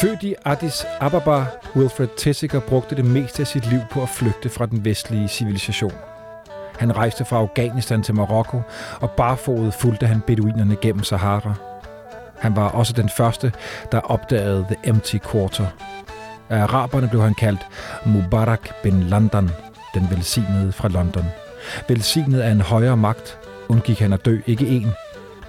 Født i Addis Ababa, Wilfred Tessiger brugte det meste af sit liv på at flygte fra den vestlige civilisation. Han rejste fra Afghanistan til Marokko, og barfodet fulgte han beduinerne gennem Sahara. Han var også den første, der opdagede The Empty Quarter. Af araberne blev han kaldt Mubarak bin London, den velsignede fra London. Velsignet af en højere magt, undgik han at dø ikke en,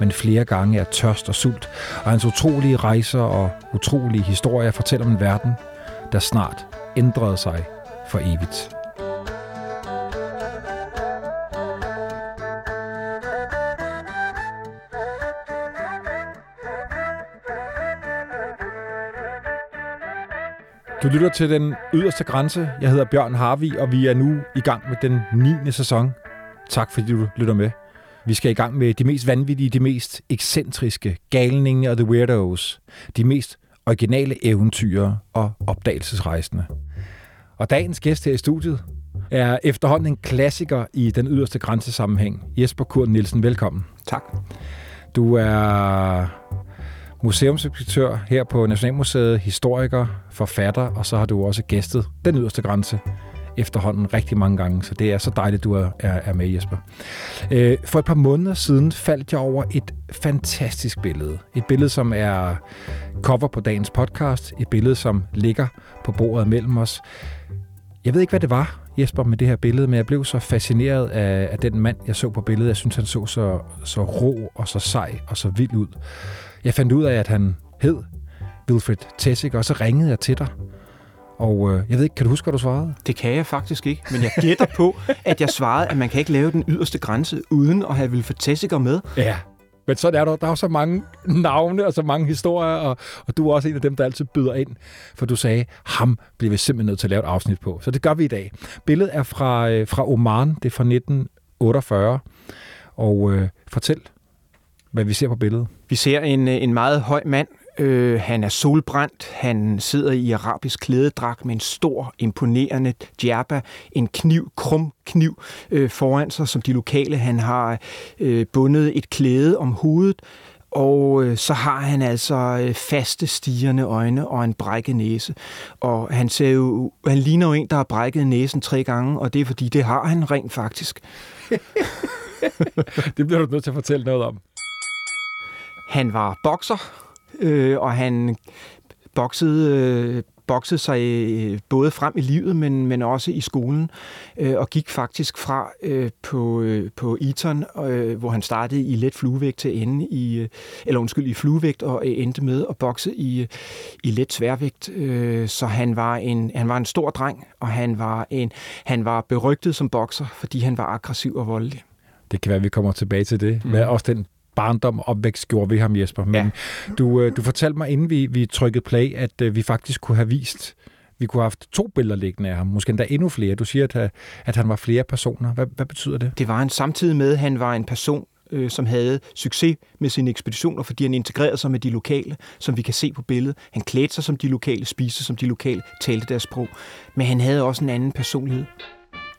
men flere gange af tørst og sult, og hans utrolige rejser og utrolige historier fortæller om en verden, der snart ændrede sig for evigt. Du lytter til den yderste grænse. Jeg hedder Bjørn Harvi, og vi er nu i gang med den 9. sæson. Tak fordi du lytter med. Vi skal i gang med de mest vanvittige, de mest ekscentriske, galninge og the weirdos. De mest originale eventyr og opdagelsesrejsende. Og dagens gæst her i studiet er efterhånden en klassiker i den yderste grænsesammenhæng. Jesper Kurt Nielsen, velkommen. Tak. Du er museumsinspektør her på Nationalmuseet, historiker, forfatter, og så har du også gæstet den yderste grænse efterhånden rigtig mange gange, så det er så dejligt, du er, er med, Jesper. Øh, for et par måneder siden faldt jeg over et fantastisk billede. Et billede, som er cover på dagens podcast. Et billede, som ligger på bordet mellem os. Jeg ved ikke, hvad det var, Jesper, med det her billede, men jeg blev så fascineret af, af den mand, jeg så på billedet. Jeg synes, han så så, så rå og så sej og så vild ud. Jeg fandt ud af, at han hed Wilfred Tessig, og så ringede jeg til dig og øh, jeg ved ikke, kan du huske, hvad du svarede? Det kan jeg faktisk ikke, men jeg gætter på, at jeg svarede, at man kan ikke lave den yderste grænse, uden at have Wilfred Tessiger med. Ja, men så er der, der er så mange navne og så mange historier, og, og du er også en af dem, der altid byder ind. For du sagde, ham bliver vi simpelthen nødt til at lave et afsnit på. Så det gør vi i dag. Billedet er fra, øh, fra Oman, det er fra 1948. Og øh, fortæl, hvad vi ser på billedet. Vi ser en, øh, en meget høj mand, Øh, han er solbrændt, han sidder i arabisk klædedragt med en stor, imponerende djerba, en kniv, krum kniv øh, foran sig, som de lokale. Han har øh, bundet et klæde om hovedet, og øh, så har han altså øh, faste stigende øjne og en brækket næse. Og han, ser jo, han ligner jo en, der har brækket næsen tre gange, og det er fordi, det har han rent faktisk. det bliver du nødt til at fortælle noget om. Han var bokser, øh, og han boksede, øh, boksede sig øh, både frem i livet, men, men også i skolen, øh, og gik faktisk fra øh, på, øh, på Eton, øh, hvor han startede i let fluevægt til ende i, øh, eller undskyld, i fluevægt, og øh, endte med at bokse i, i let sværvægt. Øh, så han var, en, han var en stor dreng, og han var, en, han var berygtet som bokser, fordi han var aggressiv og voldelig. Det kan være, at vi kommer tilbage til det. Mm. også den barndom og opvækst gjorde ved ham, Jesper. Men ja. du, øh, du fortalte mig, inden vi, vi trykkede play, at øh, vi faktisk kunne have vist, vi kunne have haft to billeder liggende af ham, måske endda endnu flere. Du siger, at, at han var flere personer. Hvad, hvad betyder det? Det var en samtidig med, at han var en person, øh, som havde succes med sine ekspeditioner, fordi han integrerede sig med de lokale, som vi kan se på billedet. Han klædte sig som de lokale, spiste som de lokale, talte deres sprog. Men han havde også en anden personlighed.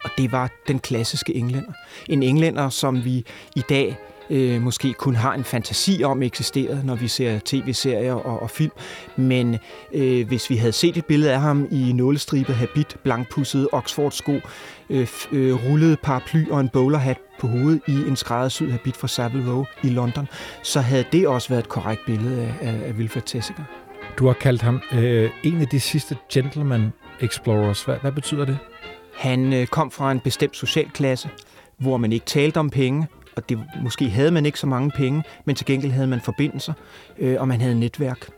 Og det var den klassiske englænder. En englænder, som vi i dag øh, måske kun har en fantasi om eksisterede, når vi ser tv-serier og, og film. Men øh, hvis vi havde set et billede af ham i nålestribet habit, blankpusset Oxford-sko, øh, øh, rullet paraply og en bowlerhat på hovedet i en skræddersyet habit fra Savile Row i London, så havde det også været et korrekt billede af, af, af Wilfred Tessiger. Du har kaldt ham øh, en af de sidste gentleman explorers. Hvad, hvad betyder det? Han øh, kom fra en bestemt social klasse, hvor man ikke talte om penge, og det, måske havde man ikke så mange penge, men til gengæld havde man forbindelser, øh, og man havde netværk.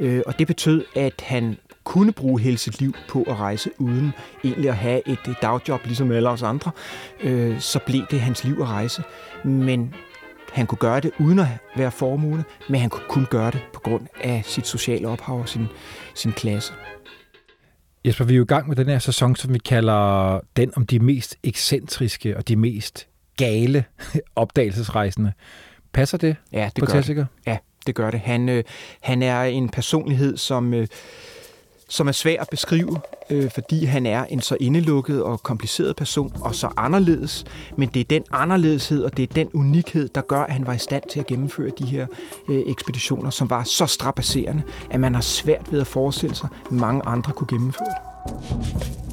Øh, og det betød, at han kunne bruge hele sit liv på at rejse uden egentlig at have et, dagjob, ligesom alle os andre, øh, så blev det hans liv at rejse. Men han kunne gøre det uden at være formue, men han kunne kun gøre det på grund af sit sociale ophav og sin, sin klasse. Jesper, vi er jo i gang med den her sæson, som vi kalder den om de mest ekscentriske og de mest gale opdagelsesrejsende. Passer det ja, det på gør? Det. Ja, det gør det. Han, øh, han er en personlighed, som... Øh, som er svær at beskrive, øh, fordi han er en så indelukket og kompliceret person, og så anderledes. Men det er den anderledeshed, og det er den unikhed, der gør, at han var i stand til at gennemføre de her øh, ekspeditioner, som var så strapasserende, at man har svært ved at forestille sig, at mange andre kunne gennemføre det.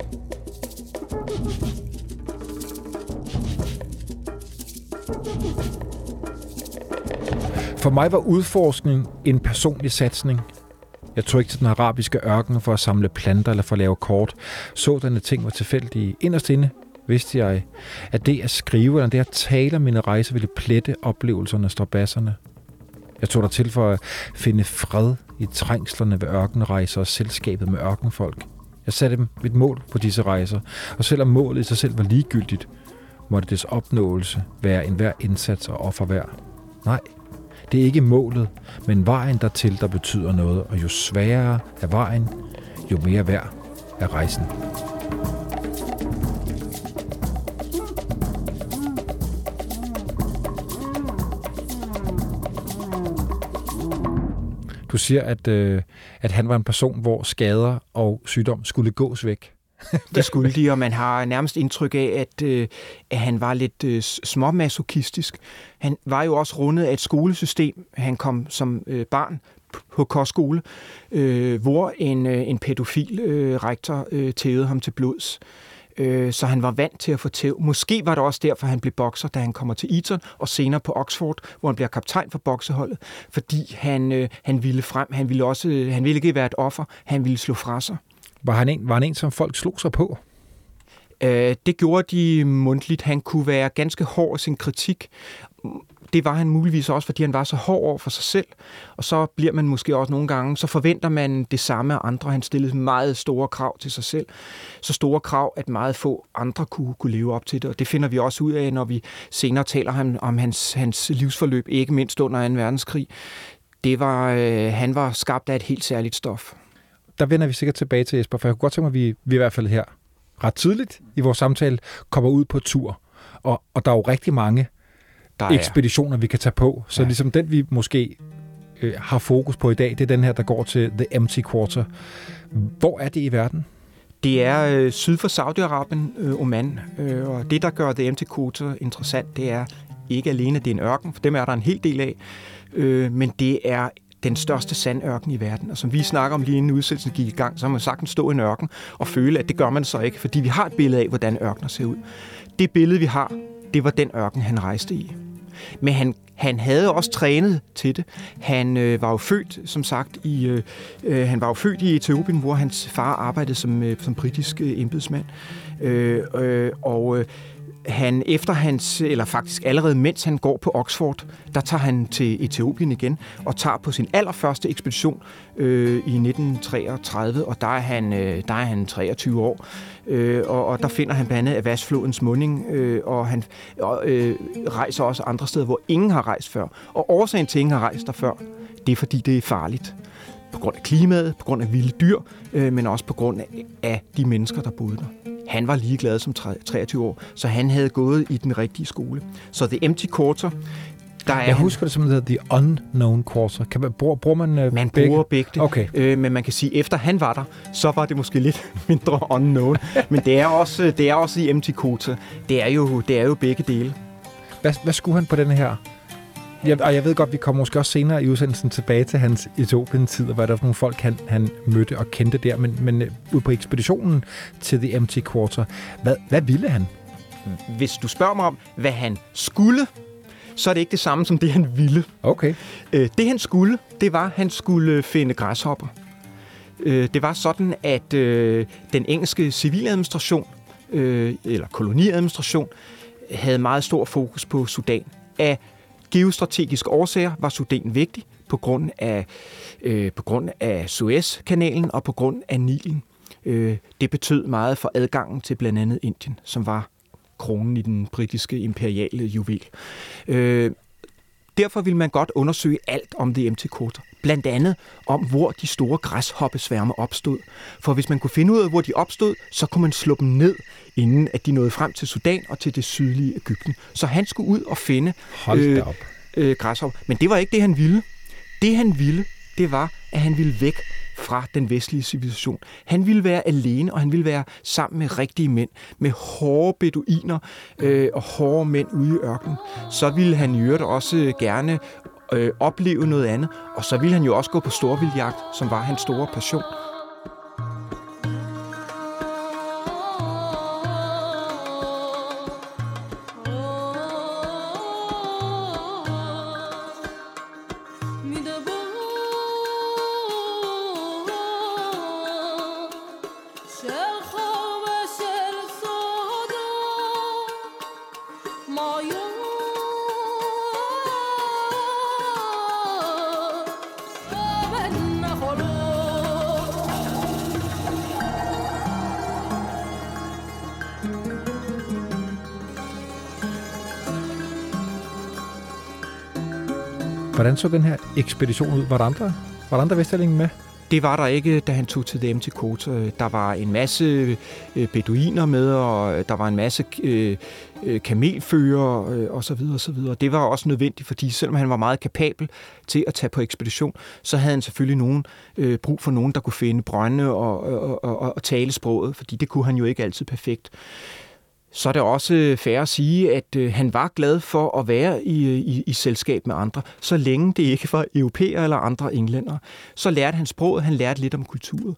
For mig var udforskning en personlig satsning. Jeg tog ikke til den arabiske ørken for at samle planter eller for at lave kort. Sådanne ting var tilfældige. Inderst inde vidste jeg, at det at skrive eller det at tale om mine rejser ville plette oplevelserne og strabasserne. Jeg tog der til for at finde fred i trængslerne ved ørkenrejser og selskabet med ørkenfolk. Jeg satte dem et mål på disse rejser, og selvom målet i sig selv var ligegyldigt, måtte dets opnåelse være enhver indsats og offer værd. Nej, det er ikke målet, men vejen dertil, der betyder noget, og jo sværere er vejen, jo mere værd er rejsen. Du siger, at, øh, at han var en person, hvor skader og sygdom skulle gås væk. det skulle de, og man har nærmest indtryk af, at, øh, at han var lidt øh, småmasochistisk. Han var jo også rundet af et skolesystem. Han kom som øh, barn på kostskole, øh, hvor en, øh, en pædofil øh, rektor øh, tævede ham til blods. Øh, så han var vant til at få tæv. Måske var det også derfor, han blev bokser, da han kommer til Eton, og senere på Oxford, hvor han bliver kaptajn for bokseholdet, fordi han, øh, han ville frem. Han ville, også, øh, han ville ikke være et offer, han ville slå fra sig. Var han en, var han en som folk slog sig på? Øh, det gjorde de mundtligt. Han kunne være ganske hård i sin kritik. Det var han muligvis også, fordi han var så hård over for sig selv. Og så bliver man måske også nogle gange, så forventer man det samme af andre. Han stillede meget store krav til sig selv. Så store krav, at meget få andre kunne, kunne leve op til det. Og det finder vi også ud af, når vi senere taler om hans, hans livsforløb, ikke mindst under 2. verdenskrig. Det var, øh, han var skabt af et helt særligt stof der vender vi sikkert tilbage til Jesper, for jeg kunne godt tænke mig, at vi, vi i hvert fald her ret tidligt i vores samtale kommer ud på tur. Og, og der er jo rigtig mange der er. ekspeditioner, vi kan tage på. Så ja. ligesom den, vi måske øh, har fokus på i dag, det er den her, der går til The Empty Quarter. Hvor er det i verden? Det er øh, syd for Saudi-Arabien, øh, Oman. Øh, og det, der gør The Empty Quarter interessant, det er ikke alene, det er en ørken, for dem er der en hel del af, øh, men det er den største sandørken i verden. Og som vi snakker om lige inden udsendelsen gik i gang, så har man sagtens stå i en ørken og føle, at det gør man så ikke, fordi vi har et billede af, hvordan ørkener ser ud. Det billede, vi har, det var den ørken, han rejste i. Men han, han havde også trænet til det. Han øh, var jo født, som sagt, i øh, øh han var jo født i Etiopien, hvor hans far arbejdede som, øh, som britisk øh, embedsmand. Øh, øh, og øh, han efter hans, eller faktisk allerede mens han går på Oxford, der tager han til Etiopien igen og tager på sin allerførste ekspedition øh, i 1933, og der er han, øh, der er han 23 år. Øh, og, og der finder han blandt andet Avasflodens munding, øh, og han øh, rejser også andre steder, hvor ingen har rejst før. Og årsagen til, at ingen har rejst der før, det er fordi, det er farligt på grund af klimaet, på grund af vilde dyr, øh, men også på grund af de mennesker, der boede der. Han var ligeglad som 23 år, så han havde gået i den rigtige skole. Så The Empty Quarter, der er jeg husker han, det som hedder The Unknown Quarter. Kan man, bruger, bruger man uh, Man begge? bruger begge det. Okay. Øh, men man kan sige, efter han var der, så var det måske lidt mindre unknown. men det er også, det er også The Empty Quarter. Det er jo, det er jo begge dele. Hvad, hvad skulle han på den her jeg, og jeg ved godt, vi kommer måske også senere i udsendelsen tilbage til hans Etiopien-tid, og hvad der var nogle folk, han, han mødte og kendte der. Men, men øh, ud på ekspeditionen til The Empty Quarter, hvad, hvad ville han? Hvis du spørger mig om, hvad han skulle, så er det ikke det samme som det, han ville. Okay. Øh, det, han skulle, det var, at han skulle finde græshopper. Øh, det var sådan, at den engelske civiladministration, eller koloniadministration, havde meget stor fokus på Sudan af geostrategiske årsager var Sudan vigtig på grund af, øh, på grund af Suezkanalen og på grund af Nilen. Øh, det betød meget for adgangen til blandt andet Indien, som var kronen i den britiske imperiale juvel. Øh, derfor vil man godt undersøge alt om Quarter. Blandt andet om, hvor de store græshoppesværme opstod. For hvis man kunne finde ud af, hvor de opstod, så kunne man slå dem ned, inden at de nåede frem til Sudan og til det sydlige Ægypten. Så han skulle ud og finde øh, øh, græshopper. Men det var ikke det, han ville. Det, han ville, det var, at han ville væk fra den vestlige civilisation. Han ville være alene, og han ville være sammen med rigtige mænd, med hårde beduiner øh, og hårde mænd ude i ørkenen. Så ville han i øvrigt også gerne øh, opleve noget andet, og så ville han jo også gå på storvildjagt, som var hans store passion. Hvordan så den her ekspedition ud? Var der andre, var der andre vestalingen med? Det var der ikke, da han tog til dem til Kota. Der var en masse øh, beduiner med, og øh, der var en masse øh, øh kamelfører og så videre og så videre. Det var også nødvendigt, fordi selvom han var meget kapabel til at tage på ekspedition, så havde han selvfølgelig nogen, øh, brug for nogen, der kunne finde brønde og, og, og, og tale sproget, fordi det kunne han jo ikke altid perfekt så er det også øh, fair at sige, at øh, han var glad for at være i, øh, i, i selskab med andre, så længe det ikke var europæer eller andre englænder. Så lærte han sproget, han lærte lidt om kulturen.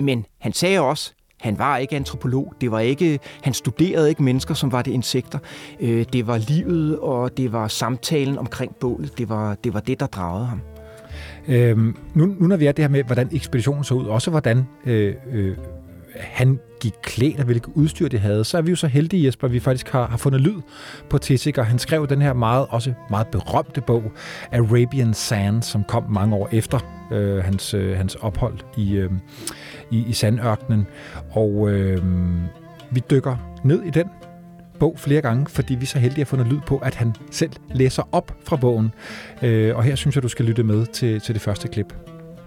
Men han sagde også, han var ikke antropolog. Det var ikke, han studerede ikke mennesker, som var det insekter. Øh, det var livet, og det var samtalen omkring bålet. Det var det, var det der dragede ham. Øhm, nu, nu når vi er det her med, hvordan ekspeditionen så ud, også hvordan øh, øh, han gik klædt og hvilket udstyr det havde, så er vi jo så heldige, Jesper, at vi faktisk har, har fundet lyd på Tissik, og han skrev den her meget, også meget berømte bog, Arabian Sand, som kom mange år efter øh, hans, øh, hans ophold i, øh, i, i sandørkenen. Og øh, vi dykker ned i den bog flere gange, fordi vi er så heldige at fundet lyd på, at han selv læser op fra bogen. Øh, og her synes jeg, du skal lytte med til, til det første klip.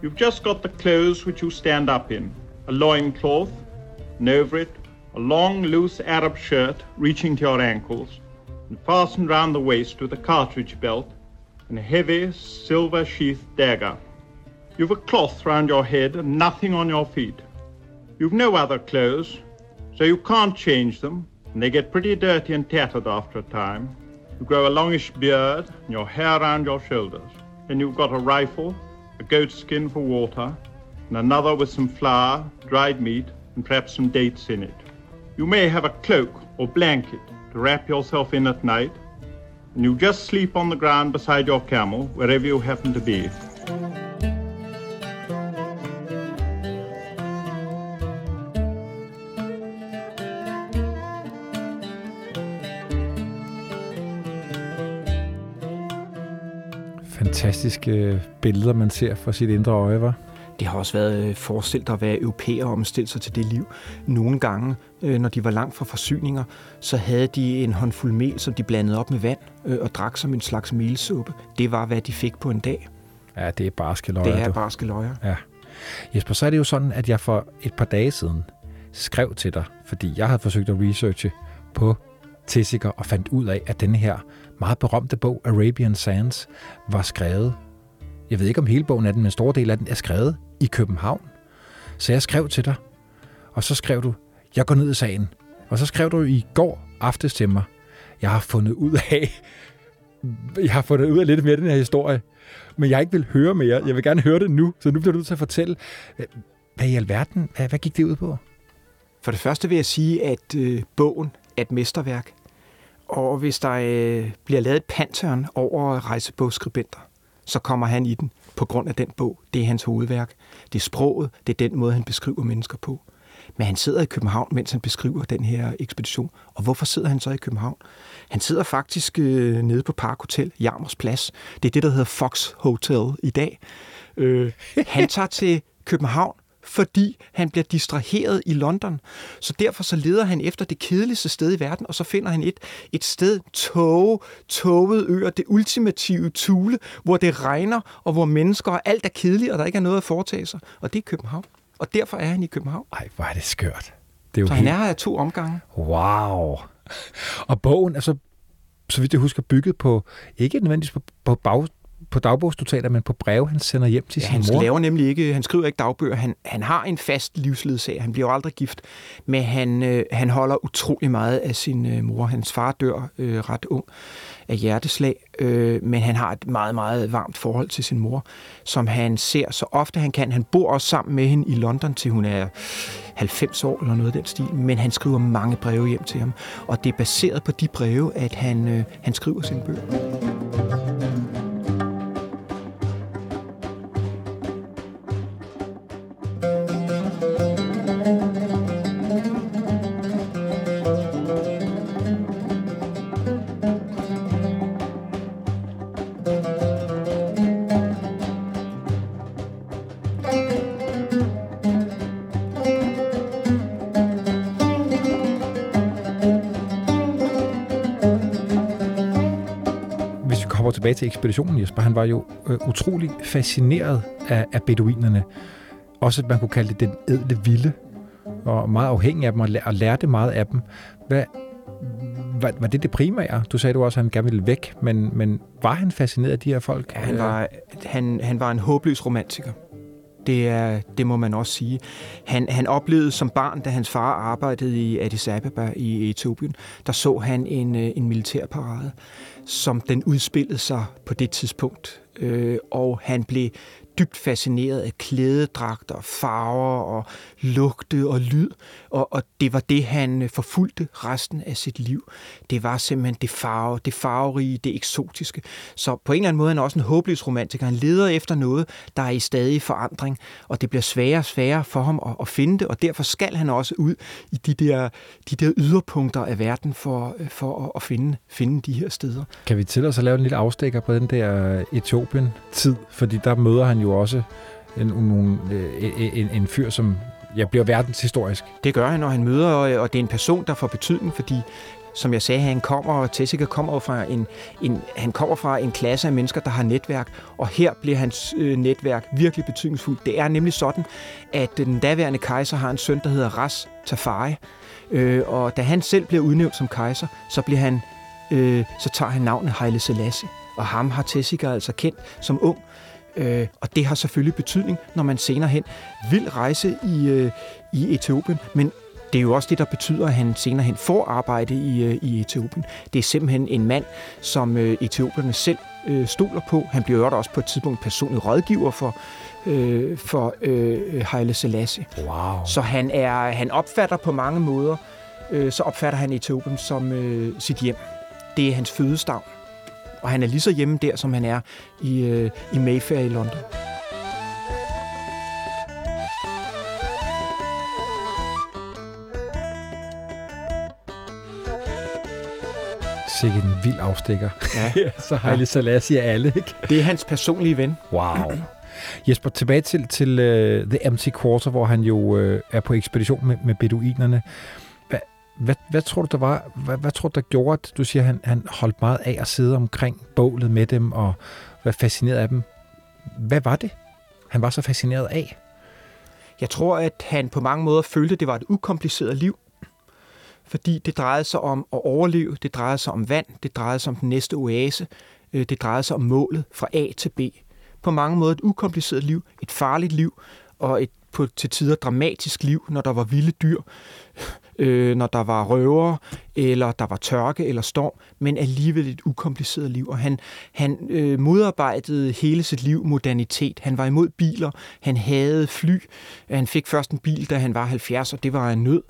You've just got the clothes which you stand up in. a loincloth, over it a long, loose Arab shirt reaching to your ankles, and fastened round the waist with a cartridge belt and a heavy, silver sheathed dagger. You've a cloth round your head and nothing on your feet. You've no other clothes, so you can't change them, and they get pretty dirty and tattered after a time. You grow a longish beard and your hair round your shoulders. Then you've got a rifle, a goat skin for water, and another with some flour, dried meat, and perhaps some dates in it. You may have a cloak or blanket to wrap yourself in at night, and you just sleep on the ground beside your camel, wherever you happen to be. Fantastiske billeder, man ser for sit indre øje, var. Det har også været øh, forestillet at være europæer og omstille sig til det liv. Nogle gange, øh, når de var langt fra forsyninger, så havde de en håndfuld mel, som de blandede op med vand øh, og drak som en slags melsuppe. Det var, hvad de fik på en dag. Ja, det er barske løjer. Det er barske løjer. Ja. Jesper, så er det jo sådan, at jeg for et par dage siden skrev til dig, fordi jeg havde forsøgt at researche på Tessiker og fandt ud af, at den her meget berømte bog, Arabian Sands, var skrevet jeg ved ikke om hele bogen er den, men en stor del af den er skrevet i København. Så jeg skrev til dig, og så skrev du, jeg går ned i sagen. Og så skrev du i går aftes til mig, jeg har fundet ud af, jeg har fundet ud af lidt mere af den her historie, men jeg ikke vil høre mere. Jeg vil gerne høre det nu, så nu bliver du nødt til at fortælle, hvad i alverden, hvad, hvad gik det ud på? For det første vil jeg sige, at øh, bogen er et mesterværk. Og hvis der øh, bliver lavet et pantern over rejsebogskribenter, så kommer han i den på grund af den bog. Det er hans hovedværk. Det er sproget, det er den måde, han beskriver mennesker på. Men han sidder i København, mens han beskriver den her ekspedition. Og hvorfor sidder han så i København? Han sidder faktisk øh, nede på Park Hotel, Jarmers Plads. Det er det, der hedder Fox Hotel i dag. Øh, han tager til København fordi han bliver distraheret i London. Så derfor så leder han efter det kedeligste sted i verden, og så finder han et, et sted, tog, toget øer, det ultimative tule, hvor det regner, og hvor mennesker og alt er kedeligt, og der ikke er noget at foretage sig. Og det er København. Og derfor er han i København. Ej, hvor er det skørt. Det er jo så helt... han er her to omgange. Wow. Og bogen er så, så vidt jeg husker, bygget på, ikke nødvendigvis på, på bag, på dagbogsnotater, men på breve, han sender hjem til Ja, sin han mor. laver nemlig ikke, han skriver ikke dagbøger, han, han har en fast livsledsager, han bliver aldrig gift, men han, øh, han holder utrolig meget af sin øh, mor. Hans far dør øh, ret ung af hjerteslag, øh, men han har et meget, meget varmt forhold til sin mor, som han ser så ofte han kan. Han bor også sammen med hende i London, til hun er 90 år eller noget af den stil, men han skriver mange breve hjem til ham, og det er baseret på de breve, at han, øh, han skriver sine bøger. Til ekspeditionen, Jesper, han var jo øh, utrolig fascineret af, af beduinerne. Også, man kunne kalde det den edle vilde, og meget afhængig af dem, og, lær, og lærte meget af dem. Hvad, var, var det det primære? Du sagde du også, at han gerne ville væk, men, men var han fascineret af de her folk? Ja, han, var, han, han var en håbløs romantiker. Det, er, det må man også sige. Han, han oplevede som barn, da hans far arbejdede i Addis Ababa i Etiopien, der så han en, øh, en militærparade, som den udspillede sig på det tidspunkt. Øh, og han blev dybt fascineret af klædedragter, farver og lugte og lyd. Og, og det var det, han øh, forfulgte resten af sit liv. Det var simpelthen det, farve, det farverige, det eksotiske. Så på en eller anden måde er han også en håbløs romantiker. Han leder efter noget, der er i stadig forandring, og det bliver sværere og sværere for ham at, at finde det, og derfor skal han også ud i de der, de der yderpunkter af verden for, øh, for at, at finde, finde de her steder. Kan vi til os at lave en lille afstikker på den der Etiopien-tid? Fordi der møder han jo også en, øh, en, en, en fyr, som ja, bliver verdenshistorisk. Det gør han, når han møder, og det er en person, der får betydning, fordi som jeg sagde, han kommer, og Tessica kommer fra en, en, han kommer fra en klasse af mennesker, der har netværk, og her bliver hans øh, netværk virkelig betydningsfuldt. Det er nemlig sådan, at den daværende kejser har en søn, der hedder Ras Tafari, øh, og da han selv bliver udnævnt som kejser, så bliver han, øh, så tager han navnet Haile Selassie, og ham har Tessica altså kendt som ung, Øh, og det har selvfølgelig betydning, når man senere hen vil rejse i, øh, i Etiopien, men det er jo også det, der betyder, at han senere hen får arbejde i, øh, i Etiopien. Det er simpelthen en mand, som øh, etiopierne selv øh, stoler på. Han bliver jo også på et tidspunkt personlig rådgiver for, øh, for øh, Haile Selassie. Wow. Så han, er, han opfatter på mange måder, øh, så opfatter han Etiopien som øh, sit hjem. Det er hans fødestavn. Og han er lige så hjemme der, som han er i, øh, i Mayfair i London. Sikke en vild afstikker. Ja. så Haile Selassie er alle, ikke? Det er hans personlige ven. Wow. Jesper, tilbage til, til uh, The Empty Quarter, hvor han jo uh, er på ekspedition med, med beduinerne. Hvad, hvad, tror du, der var? Hvad, hvad tror du, der gjorde, at du siger, at han, han holdt meget af at sidde omkring bålet med dem og være fascineret af dem? Hvad var det, han var så fascineret af? Jeg tror, at han på mange måder følte, at det var et ukompliceret liv. Fordi det drejede sig om at overleve, det drejede sig om vand, det drejede sig om den næste oase, øh, det drejede sig om målet fra A til B. På mange måder et ukompliceret liv, et farligt liv, og et på til tider dramatisk liv, når der var vilde dyr, øh, når der var røver, eller der var tørke eller storm, men alligevel et ukompliceret liv. Og han, han øh, modarbejdede hele sit liv modernitet. Han var imod biler, han havde fly. Han fik først en bil, da han var 70, og det var en nød.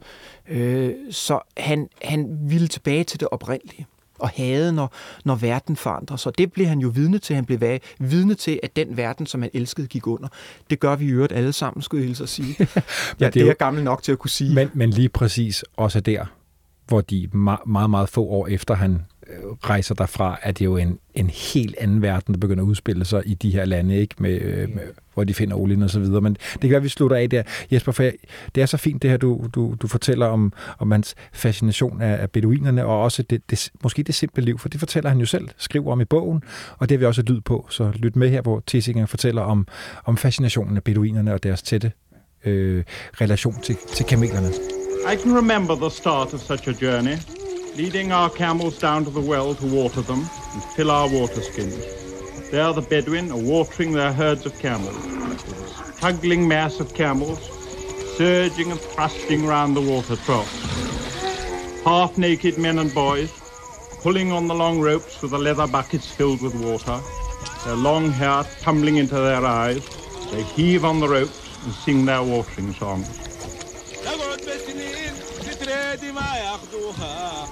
Øh, så han, han ville tilbage til det oprindelige og hade, når, når verden forandrer sig. Det blev han jo vidne til. Han blev vidne til, at den verden, som han elskede, gik under. Det gør vi i øvrigt alle sammen, skulle jeg hilse at sige. ja, det, det er jeg gammel nok til at kunne sige. Men, men lige præcis også der, hvor de meget, meget, meget få år efter han rejser derfra, er det jo en, en helt anden verden, der begynder at udspille sig i de her lande, ikke? Med, med, hvor de finder olien og så videre. Men det kan være, at vi slutter af der. Jesper, for jeg, det er så fint, det her, du, du, du fortæller om, om hans fascination af, af beduinerne, og også det, det, måske det simple liv, for det fortæller han jo selv, skriver om i bogen, og det har vi også lyd på. Så lyt med her, hvor Tissinger fortæller om, om fascinationen af beduinerne og deres tætte øh, relation til, til kamelerne. I can remember the start of such a journey. Leading our camels down to the well to water them and fill our water skins. There the Bedouin are watering their herds of camels. A struggling mass of camels, surging and thrusting round the water trough. Half-naked men and boys, pulling on the long ropes with the leather buckets filled with water, their long hair tumbling into their eyes, they heave on the ropes and sing their watering songs. تقعد بسنين تتريدي ما ياخذوها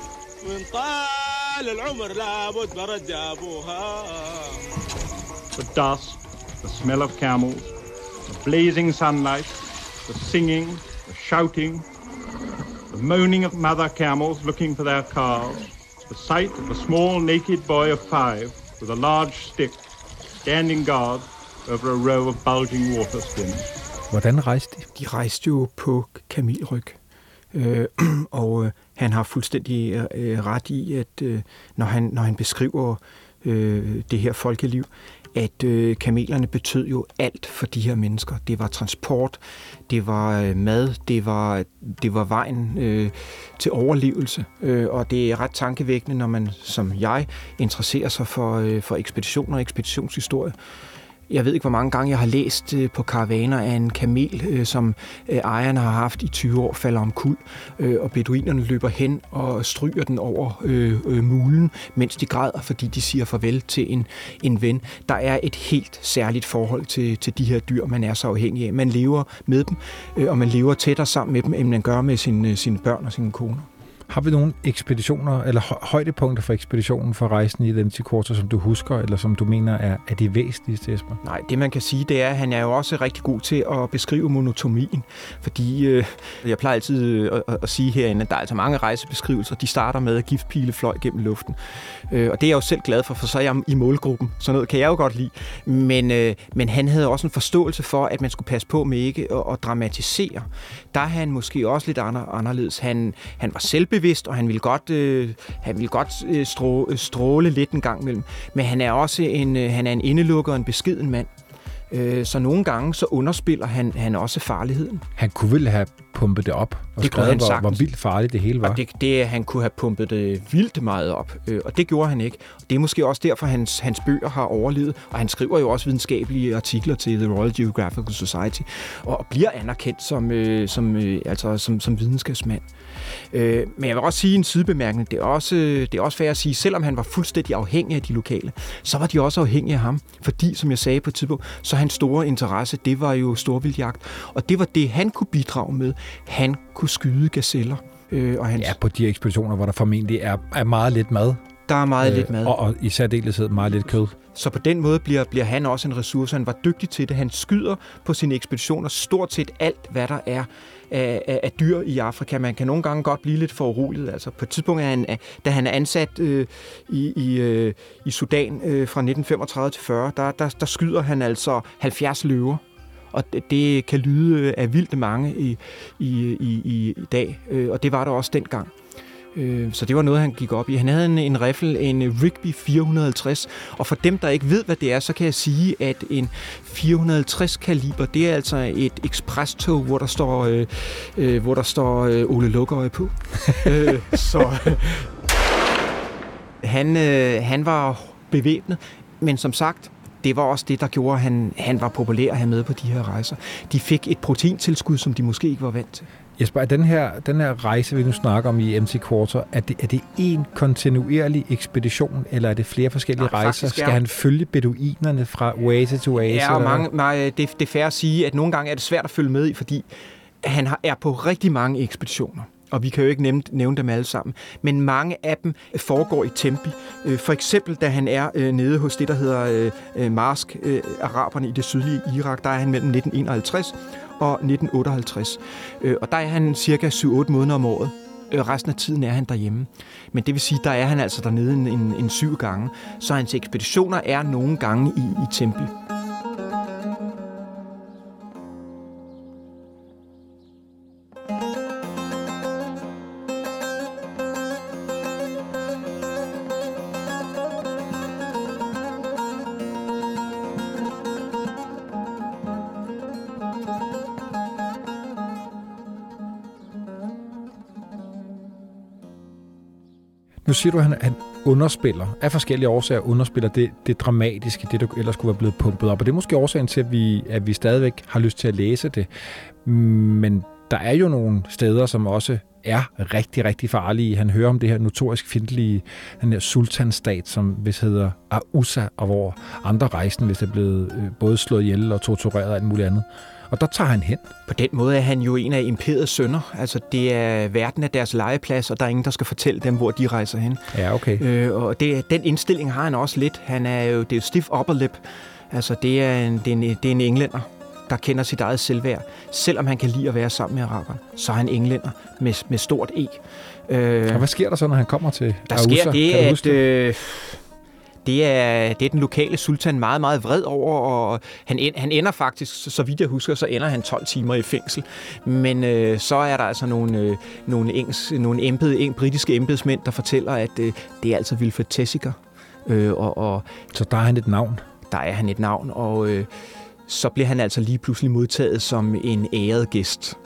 من طال العمر لابد برد ابوها The dust, the smell of camels, the blazing sunlight, the singing, the shouting, the moaning of mother camels looking for their calves, the sight of a small naked boy of five with a large stick standing guard over a row of bulging water skins. Hvordan rejste de? De rejste jo på kamelryg. Øh, og øh, han har fuldstændig øh, øh, ret i, at øh, når, han, når han beskriver øh, det her folkeliv, at øh, kamelerne betød jo alt for de her mennesker. Det var transport, det var øh, mad, det var, det var vejen øh, til overlevelse. Øh, og det er ret tankevækkende, når man som jeg interesserer sig for, øh, for ekspeditioner og ekspeditionshistorie. Jeg ved ikke, hvor mange gange jeg har læst øh, på karavaner af en kamel, øh, som øh, ejerne har haft i 20 år, falder om kul, øh, og beduinerne løber hen og stryger den over øh, øh, mulen, mens de græder, fordi de siger farvel til en, en ven. Der er et helt særligt forhold til, til de her dyr, man er så afhængig af. Man lever med dem, øh, og man lever tættere sammen med dem, end man gør med sine, øh, sine børn og sine koner. Har vi nogle ekspeditioner, eller højdepunkter for ekspeditionen for rejsen i Identity Quarter, som du husker, eller som du mener er, er de væsentligste, Jesper? Nej, det man kan sige, det er, at han er jo også rigtig god til at beskrive monotomien. Fordi øh, jeg plejer altid øh, at, at sige herinde, at der er altså mange rejsebeskrivelser. De starter med, at giftpile fløj gennem luften. Øh, og det er jeg jo selv glad for, for så er jeg i målgruppen. Sådan noget kan jeg jo godt lide. Men, øh, men han havde også en forståelse for, at man skulle passe på med ikke at, at dramatisere. Der er han måske også lidt anderledes. Han, han var selvbevidst, og han ville godt, øh, han ville godt øh, strå, stråle lidt en gang imellem. Men han er også en, øh, han er en indelukker og en beskeden mand. Øh, Så nogle gange så underspiller han, han også farligheden. Han kunne vel have pumpet det op og Det skrevet, han hvor, hvor vildt farligt det hele var. Og det, det, han kunne have pumpet det vildt meget op, øh, og det gjorde han ikke. Det er måske også derfor, hans, hans bøger har overlevet, og han skriver jo også videnskabelige artikler til The Royal Geographical Society, og, og bliver anerkendt som, øh, som, øh, altså, som, som videnskabsmand. Øh, men jeg vil også sige en sidebemærkning, det er også, det er også fair at sige, selvom han var fuldstændig afhængig af de lokale, så var de også afhængige af ham, fordi, som jeg sagde på et tidspunkt, så hans store interesse, det var jo storvildjagt, og det var det, han kunne bidrage med. Han kunne skyde gazeller. Øh, og hans, Ja, på de ekspeditioner, hvor der formentlig er, er meget lidt mad. der er meget øh, lidt mad. Og, og i særdeleshed meget lidt kød. Så på den måde bliver, bliver han også en ressource. Han var dygtig til det. Han skyder på sine ekspeditioner stort set alt, hvad der er af, af, af dyr i Afrika. Man kan nogle gange godt blive lidt for urolig. Altså på et tidspunkt, er han, da han er ansat øh, i, i, øh, i Sudan øh, fra 1935 til 40, der, der, der skyder han altså 70 løver. Og det, det kan lyde øh, af vildt mange i, i, i, i, i dag, øh, og det var der også dengang. Øh, Så det var noget, han gik op i. Han havde en, en riffel, en Rigby 450, og for dem, der ikke ved, hvad det er, så kan jeg sige, at en 450 kaliber, det er altså et ekspresstog, hvor der står, øh, øh, hvor der står øh, Ole Lukøje på. øh, så han, øh, han var bevæbnet, men som sagt, det var også det, der gjorde, at han, han var populær at have med på de her rejser. De fik et proteintilskud, som de måske ikke var vant til. Jesper, er den her, den her rejse, vi nu snakker om i MC Quarter, er det, er det en kontinuerlig ekspedition, eller er det flere forskellige Nej, rejser? er- Skal han følge beduinerne fra oase til oase? Ja, og mange, nej, det, det er fair at sige, at nogle gange er det svært at følge med i, fordi han har, er på rigtig mange ekspeditioner. Og vi kan jo ikke nævne, nævne dem alle sammen. Men mange af dem foregår i Tempi. Øh, For eksempel, da han er øh, nede hos det, der hedder øh, Marsk, araberne i det sydlige Irak, der er han mellem 1951 og 1958. Øh, Og der er han cirka 7-8 måneder om året. Øh, Resten af tiden er han derhjemme. Men det vil sige, der er han altså dernede en, en, en syv gange. Så hans ekspeditioner er nogle gange i, i Tempe. Nu siger du, at han, han, underspiller, af forskellige årsager underspiller det, det dramatiske, det der ellers skulle være blevet pumpet op. Og det er måske årsagen til, at vi, at vi stadigvæk har lyst til at læse det. Men der er jo nogle steder, som også er rigtig, rigtig farlige. Han hører om det her notorisk fjendtlige, den her sultanstat, som hvis hedder Ausa, og hvor andre rejsende hvis er blevet øh, både slået ihjel og tortureret og alt muligt andet. Og der tager han hen. På den måde er han jo en af imperiets sønner. Altså, det er verden af deres legeplads, og der er ingen, der skal fortælle dem, hvor de rejser hen. Ja, okay. Øh, og det, den indstilling har han også lidt. Han er jo, det er jo stiff upper lip. Altså, det er en, det er en, det er en englænder, der kender sit eget selvværd. Selvom han kan lide at være sammen med araberne, så er han englænder med, med stort E. Øh, og hvad sker der så, når han kommer til Der Ausa? sker det, at... Øh, det er, det er den lokale sultan meget, meget vred over, og han, han ender faktisk, så vidt jeg husker, så ender han 12 timer i fængsel. Men øh, så er der altså nogle, øh, nogle, engs, nogle embed, en, britiske embedsmænd, der fortæller, at øh, det er altså Wilfred Tessiker. Øh, og, og, så der er han et navn? Der er han et navn, og øh, så bliver han altså lige pludselig modtaget som en æret gæst.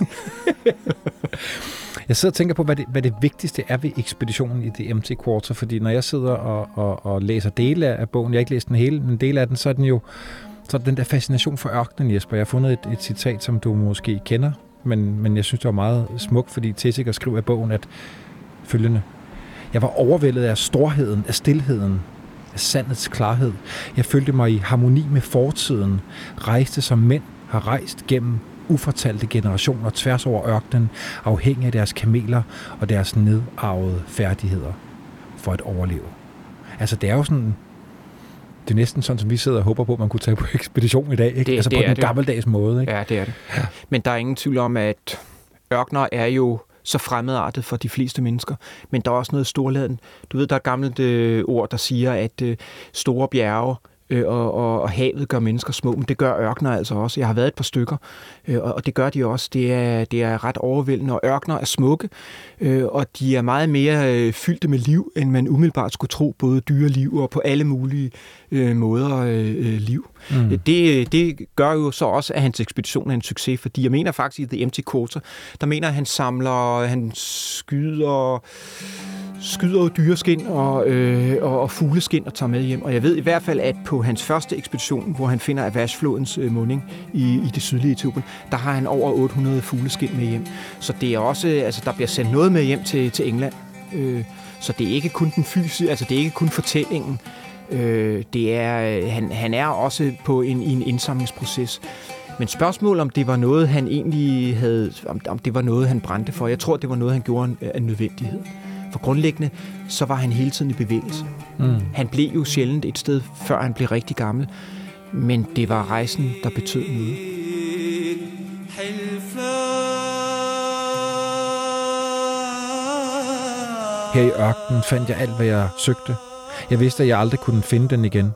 Jeg sidder og tænker på, hvad det, hvad det vigtigste er ved ekspeditionen i det MT Quarter, fordi når jeg sidder og, og, og læser dele af bogen, jeg har ikke læst den hele, men dele af den, så er den jo så er den der fascination for ørkenen, Jesper. Jeg har fundet et, et citat, som du måske kender, men, men jeg synes, det var meget smukt, fordi Tessiker skriver i bogen, at følgende. Jeg var overvældet af storheden, af stillheden, af sandets klarhed. Jeg følte mig i harmoni med fortiden, rejste som mænd har rejst gennem ufortalte generationer tværs over ørkenen, afhængig af deres kameler og deres nedarvede færdigheder for at overleve. Altså det er jo sådan, det er næsten sådan, som vi sidder og håber på, at man kunne tage på ekspedition i dag. Ikke? Det, altså det på den det. gammeldags måde. Ikke? Ja, det er det. Ja. Men der er ingen tvivl om, at ørkner er jo så fremmedartet for de fleste mennesker. Men der er også noget storladen. Du ved, der er et gammelt øh, ord, der siger, at øh, store bjerge øh, og, og, og havet gør mennesker små, men det gør ørkner altså også. Jeg har været et par stykker, øh, og, og det gør de også. Det er, det er ret overvældende, og ørkner er smukke, øh, og de er meget mere øh, fyldte med liv, end man umiddelbart skulle tro, både dyreliv og på alle mulige øh, måder øh, øh liv. Mm. Det, det gør jo så også, at hans ekspedition er en succes, fordi jeg mener faktisk i The Empty Quarter, der mener at han samler, han skyder skyder dyreskin og, øh, og, og fugleskin og tager med hjem. Og jeg ved i hvert fald, at på hans første ekspedition, hvor han finder Avashflodens øh, munding i, i det sydlige Etiopien, der har han over 800 fugleskind med hjem. Så det er også, øh, altså der bliver sendt noget med hjem til, til England. Øh, så det er ikke kun den fysiske, altså det er ikke kun fortællingen. Øh, det er, øh, han, han er også på en, i en indsamlingsproces. Men spørgsmålet om det var noget, han egentlig havde, om, om det var noget, han brændte for. Jeg tror, det var noget, han gjorde af nødvendighed. For grundlæggende, så var han hele tiden i bevægelse. Mm. Han blev jo sjældent et sted, før han blev rigtig gammel. Men det var rejsen, der betød noget. Her i ørkenen fandt jeg alt, hvad jeg søgte. Jeg vidste, at jeg aldrig kunne finde den igen.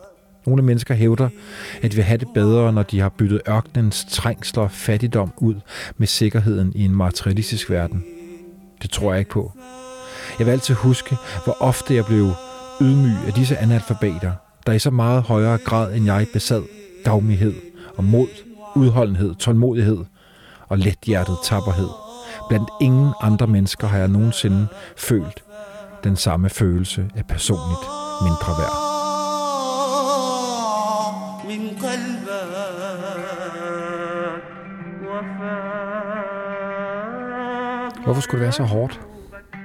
Nogle mennesker hævder, at vi har det bedre, når de har byttet ørkenens trængsler og fattigdom ud med sikkerheden i en materialistisk verden. Det tror jeg ikke på. Jeg vil altid huske, hvor ofte jeg blev ydmyg af disse analfabeter, der i så meget højere grad end jeg besad gavmighed og mod, udholdenhed, tålmodighed og lethjertet tapperhed. Blandt ingen andre mennesker har jeg nogensinde følt den samme følelse af personligt mindre værd. Hvorfor skulle det være så hårdt?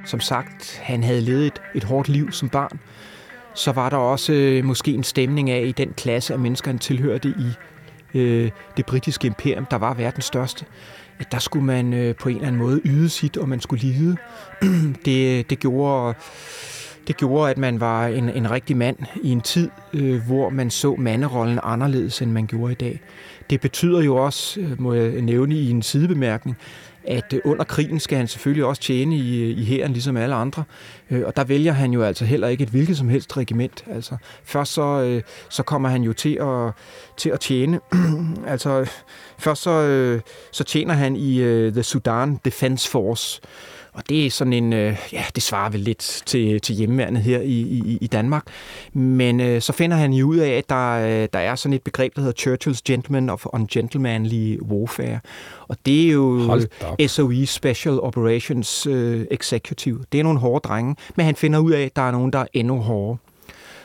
Som sagt, han havde levet et, et hårdt liv som barn. Så var der også øh, måske en stemning af i den klasse af mennesker, han tilhørte i øh, det britiske imperium, der var verdens største. At der skulle man øh, på en eller anden måde yde sit, og man skulle lide. det, det gjorde... Det gjorde, at man var en, en rigtig mand i en tid, øh, hvor man så manderollen anderledes, end man gjorde i dag. Det betyder jo også, øh, må jeg nævne i en sidebemærkning, at øh, under krigen skal han selvfølgelig også tjene i, øh, i hæren, ligesom alle andre. Øh, og der vælger han jo altså heller ikke et hvilket som helst regiment. Altså, først så, så kommer han jo til at, til at tjene. altså, først så, så tjener han i The Sudan Defense Force, og det er sådan en, øh, ja, det svarer vel lidt til, til hjemmeværnet her i, i, i Danmark. Men øh, så finder han jo ud af, at der, øh, der er sådan et begreb, der hedder Churchill's Gentleman of Ungentlemanly Warfare. Og det er jo. SOE Special Operations øh, Executive. Det er nogle hårde drenge, men han finder ud af, at der er nogen, der er endnu hårdere.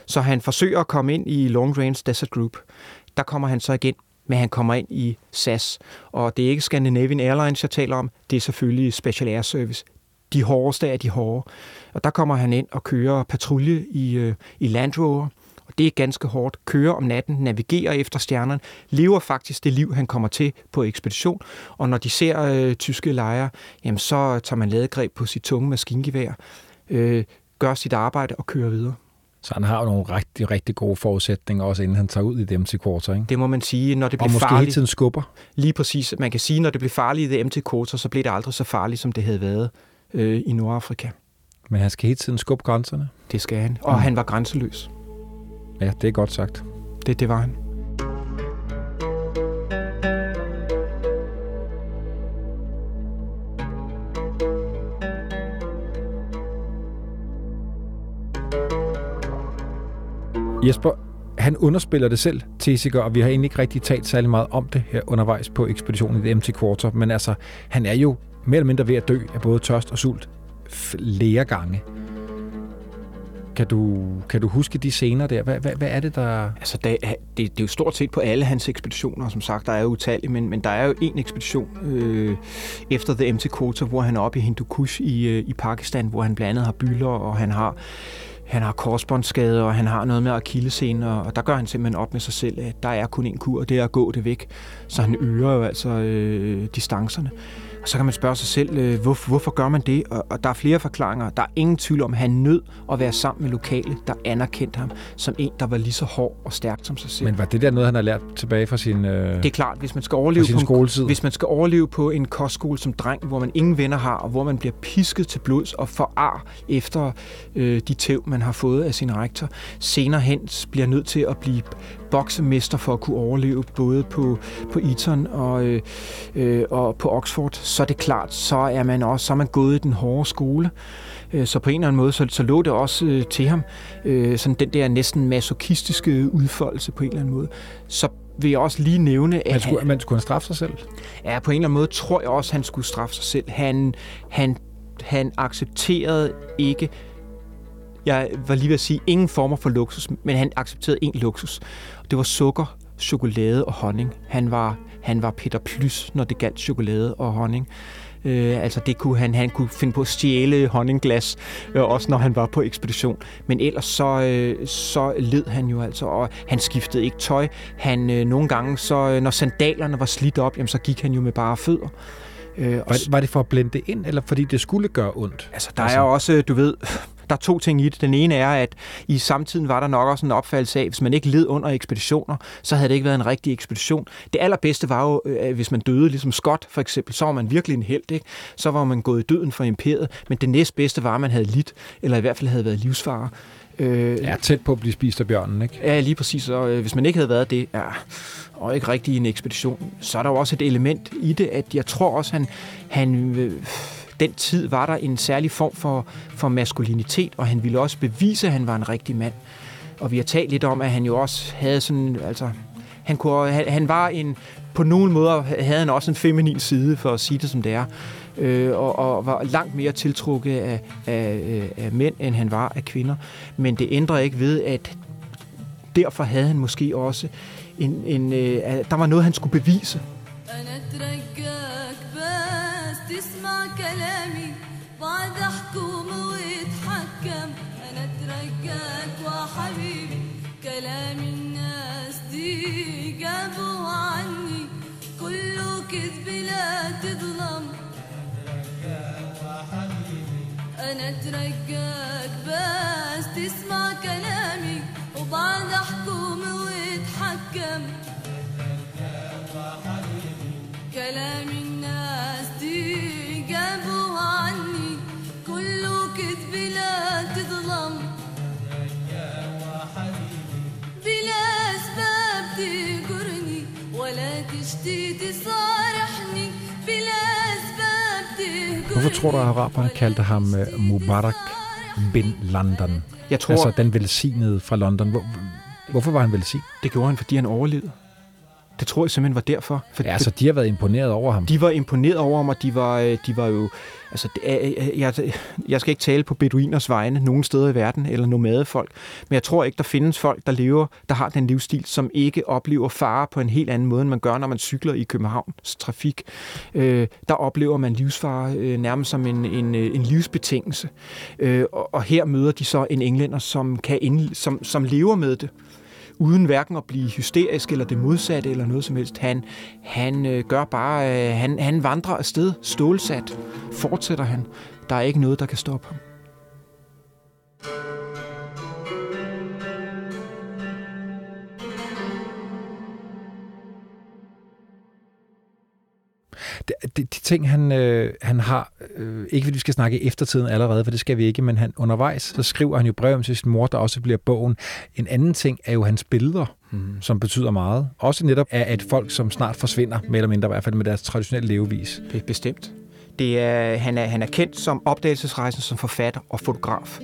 Så han forsøger at komme ind i Long Range Desert Group. Der kommer han så igen, men han kommer ind i SAS. Og det er ikke Scandinavian Airlines, jeg taler om. Det er selvfølgelig Special Air Service. De hårdeste er de hårde. Og der kommer han ind og kører patrulje i, øh, i Land Rover. Og det er ganske hårdt. Kører om natten, navigerer efter stjernerne, lever faktisk det liv, han kommer til på ekspedition. Og når de ser øh, tyske lejre, jamen så tager man ladegreb på sit tunge maskingevær, øh, gør sit arbejde og kører videre. Så han har jo nogle rigtig, rigtig gode forudsætninger, også inden han tager ud i det MC Quarter, ikke? Det må man sige, når det Og bliver måske hele farligt. tiden skubber. Lige præcis. Man kan sige, når det blev farligt i det MT Quarter, så blev det aldrig så farligt, som det havde været øh, i Nordafrika. Men han skal hele tiden skubbe grænserne. Det skal han. Og Mm. han var grænseløs. Ja, det er godt sagt. Det, det var han. Jesper, han underspiller det selv, Tesiker, og vi har egentlig ikke rigtig talt særlig meget om det her undervejs på ekspeditionen i det MT Quarter, men altså, han er jo mere eller mindre ved at dø af både tørst og sult flere gange. Kan du, kan du huske de scener der? Hvad, hvad, hvad er det, der... Altså, det, det, det er jo stort set på alle hans ekspeditioner, som sagt, der er jo utallige, men, men der er jo en ekspedition øh, efter The MT Quarter, hvor han er oppe i Hindu Kush i, øh, i Pakistan, hvor han blandt andet har bylder, og han har han har korsbåndsskade, og han har noget med akillescene, og, og der gør han simpelthen op med sig selv, at der er kun en kur, og det er at gå det væk. Så han øger jo altså øh, distancerne. Og så kan man spørge sig selv, øh, hvor, hvorfor gør man det? Og, og der er flere forklaringer. Der er ingen tvivl om, at han nød at være sammen med lokale, der anerkendte ham som en, der var lige så hård og stærk som sig selv. Men var det der noget, han har lært tilbage fra sin, øh, Det er klart, hvis man skal overleve på en, skoletid? hvis man skal overleve på en kostskole som dreng, hvor man ingen venner har, og hvor man bliver pisket til blods og får ar efter øh, de tæv, man har fået af sin rektor, senere hen bliver nødt til at blive boksemester for at kunne overleve både på, på Eton og, øh, øh, og på Oxford, så er det klart, så er man også så er man gået i den hårde skole. Øh, Så på en eller anden måde, så, så lå det også øh, til ham, øh, sådan den der næsten masochistiske udfoldelse på en eller anden måde. Så vil jeg også lige nævne, at man, skulle, man skulle han straffe sig selv? Ja, på en eller anden måde tror jeg også, han skulle straffe sig selv. Han, han, han accepterede ikke, jeg var lige ved at sige, ingen former for luksus, men han accepterede en luksus. Det var sukker, chokolade og honning. Han var, han var Peter Plys, når det galt chokolade og honning. Øh, altså det kunne han, han kunne finde på at stjæle honningglas, øh, også når han var på ekspedition. Men ellers så, øh, så led han jo altså, og han skiftede ikke tøj. Han øh, nogle gange, så øh, når sandalerne var slidt op, jamen, så gik han jo med bare fødder. Øh, og Var, var det for at blende det ind, eller fordi det skulle gøre ondt? Altså, der er også, du ved, der er to ting i det. Den ene er, at i samtiden var der nok også en opfattelse af, at hvis man ikke led under ekspeditioner, så havde det ikke været en rigtig ekspedition. Det allerbedste var jo, øh, hvis man døde, ligesom Scott for eksempel, så var man virkelig en held, ikke? Så var man gået i døden for imperiet, men det næstbedste var, at man havde lidt, eller i hvert fald havde været livsfarer. Øh, Ja, tæt på at blive spist af bjørnen, ikke? Ja, lige præcis. Og øh, hvis man ikke havde været det, ja, og ikke rigtig en ekspedition, så er der jo også et element i det, at jeg tror også, han, han øh, den tid var der en særlig form for, for maskulinitet, og han ville også bevise, at han var en rigtig mand. Og vi har talt lidt om, at han jo også havde sådan, altså, han, kunne, han, han var en, på nogle måder havde han også en feminin side, for at sige det som det er, øh, og, og var langt mere tiltrukket af, af, øh, af mænd, end han var af kvinder. Men det ændrer ikke ved, at derfor havde han måske også en, en øh, der var noget, han skulle bevise. كلامي. بعد أحكم واتحكم أنا اترجاك وحبيبي. كلام الناس دي جابوا عني. كله كذب لا تظلم. أنا اترجاك بس Hvorfor tror du, at araberne kaldte ham øh, Mubarak bin London? Jeg tror, Altså den velsignede fra London. Hvor, hvorfor var han velsignet? det gjorde han, fordi han overlevede. Det tror jeg simpelthen var derfor. For, Ja, altså de har været imponeret over ham. De var imponeret over ham, og de var, øh, de var jo... Altså, jeg, jeg skal ikke tale på beduiners vegne nogen steder i verden, eller nomadefolk, men jeg tror ikke, der findes folk, der lever, der har den livsstil, som ikke oplever fare på en helt anden måde, end man gør, når man cykler i Københavns trafik. Øh, der oplever man livsfare øh, nærmest som en, en, øh, en livsbetingelse. Øh, og, og her møder de så en englænder, som, kan ind, som, som lever med det uden hverken at blive hysterisk eller det modsatte eller noget som helst. Han, han øh, gør bare, øh, han, han vandrer afsted, stålsat, fortsætter han. Der er ikke noget, der kan stoppe ham. De, de, de ting, han, øh, han har, øh, ikke fordi vi skal snakke eftertiden allerede, for det skal vi ikke, men han undervejs, så skriver han jo brev om til sin mor, der også bliver bogen. En anden ting er jo hans billeder, mm. som betyder meget. Også netop af et folk, som snart forsvinder, mere eller mindre i hvert fald med deres traditionelle levevis. Be- Bestemt. Det er, han, er, han er kendt som opdagelsesrejsen som forfatter og fotograf.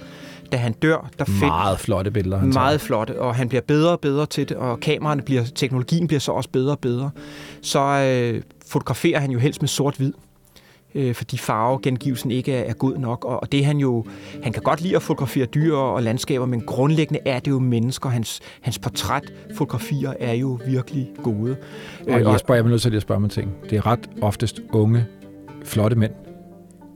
Da han dør, der find, Meget flotte billeder, han tager. meget flotte, og han bliver bedre og bedre til det, og kameraerne bliver, teknologien bliver så også bedre og bedre. Så øh, fotograferer han jo helst med sort-hvid, øh, fordi farvegengivelsen ikke er, er god nok, og, og det han jo, han kan godt lide at fotografere dyr og landskaber, men grundlæggende er det jo mennesker. Hans, hans portrætfotografier er jo virkelig gode. Og Øh, Jesper, jeg er nødt til at spørge mig ting. Det er ret oftest unge, flotte mænd,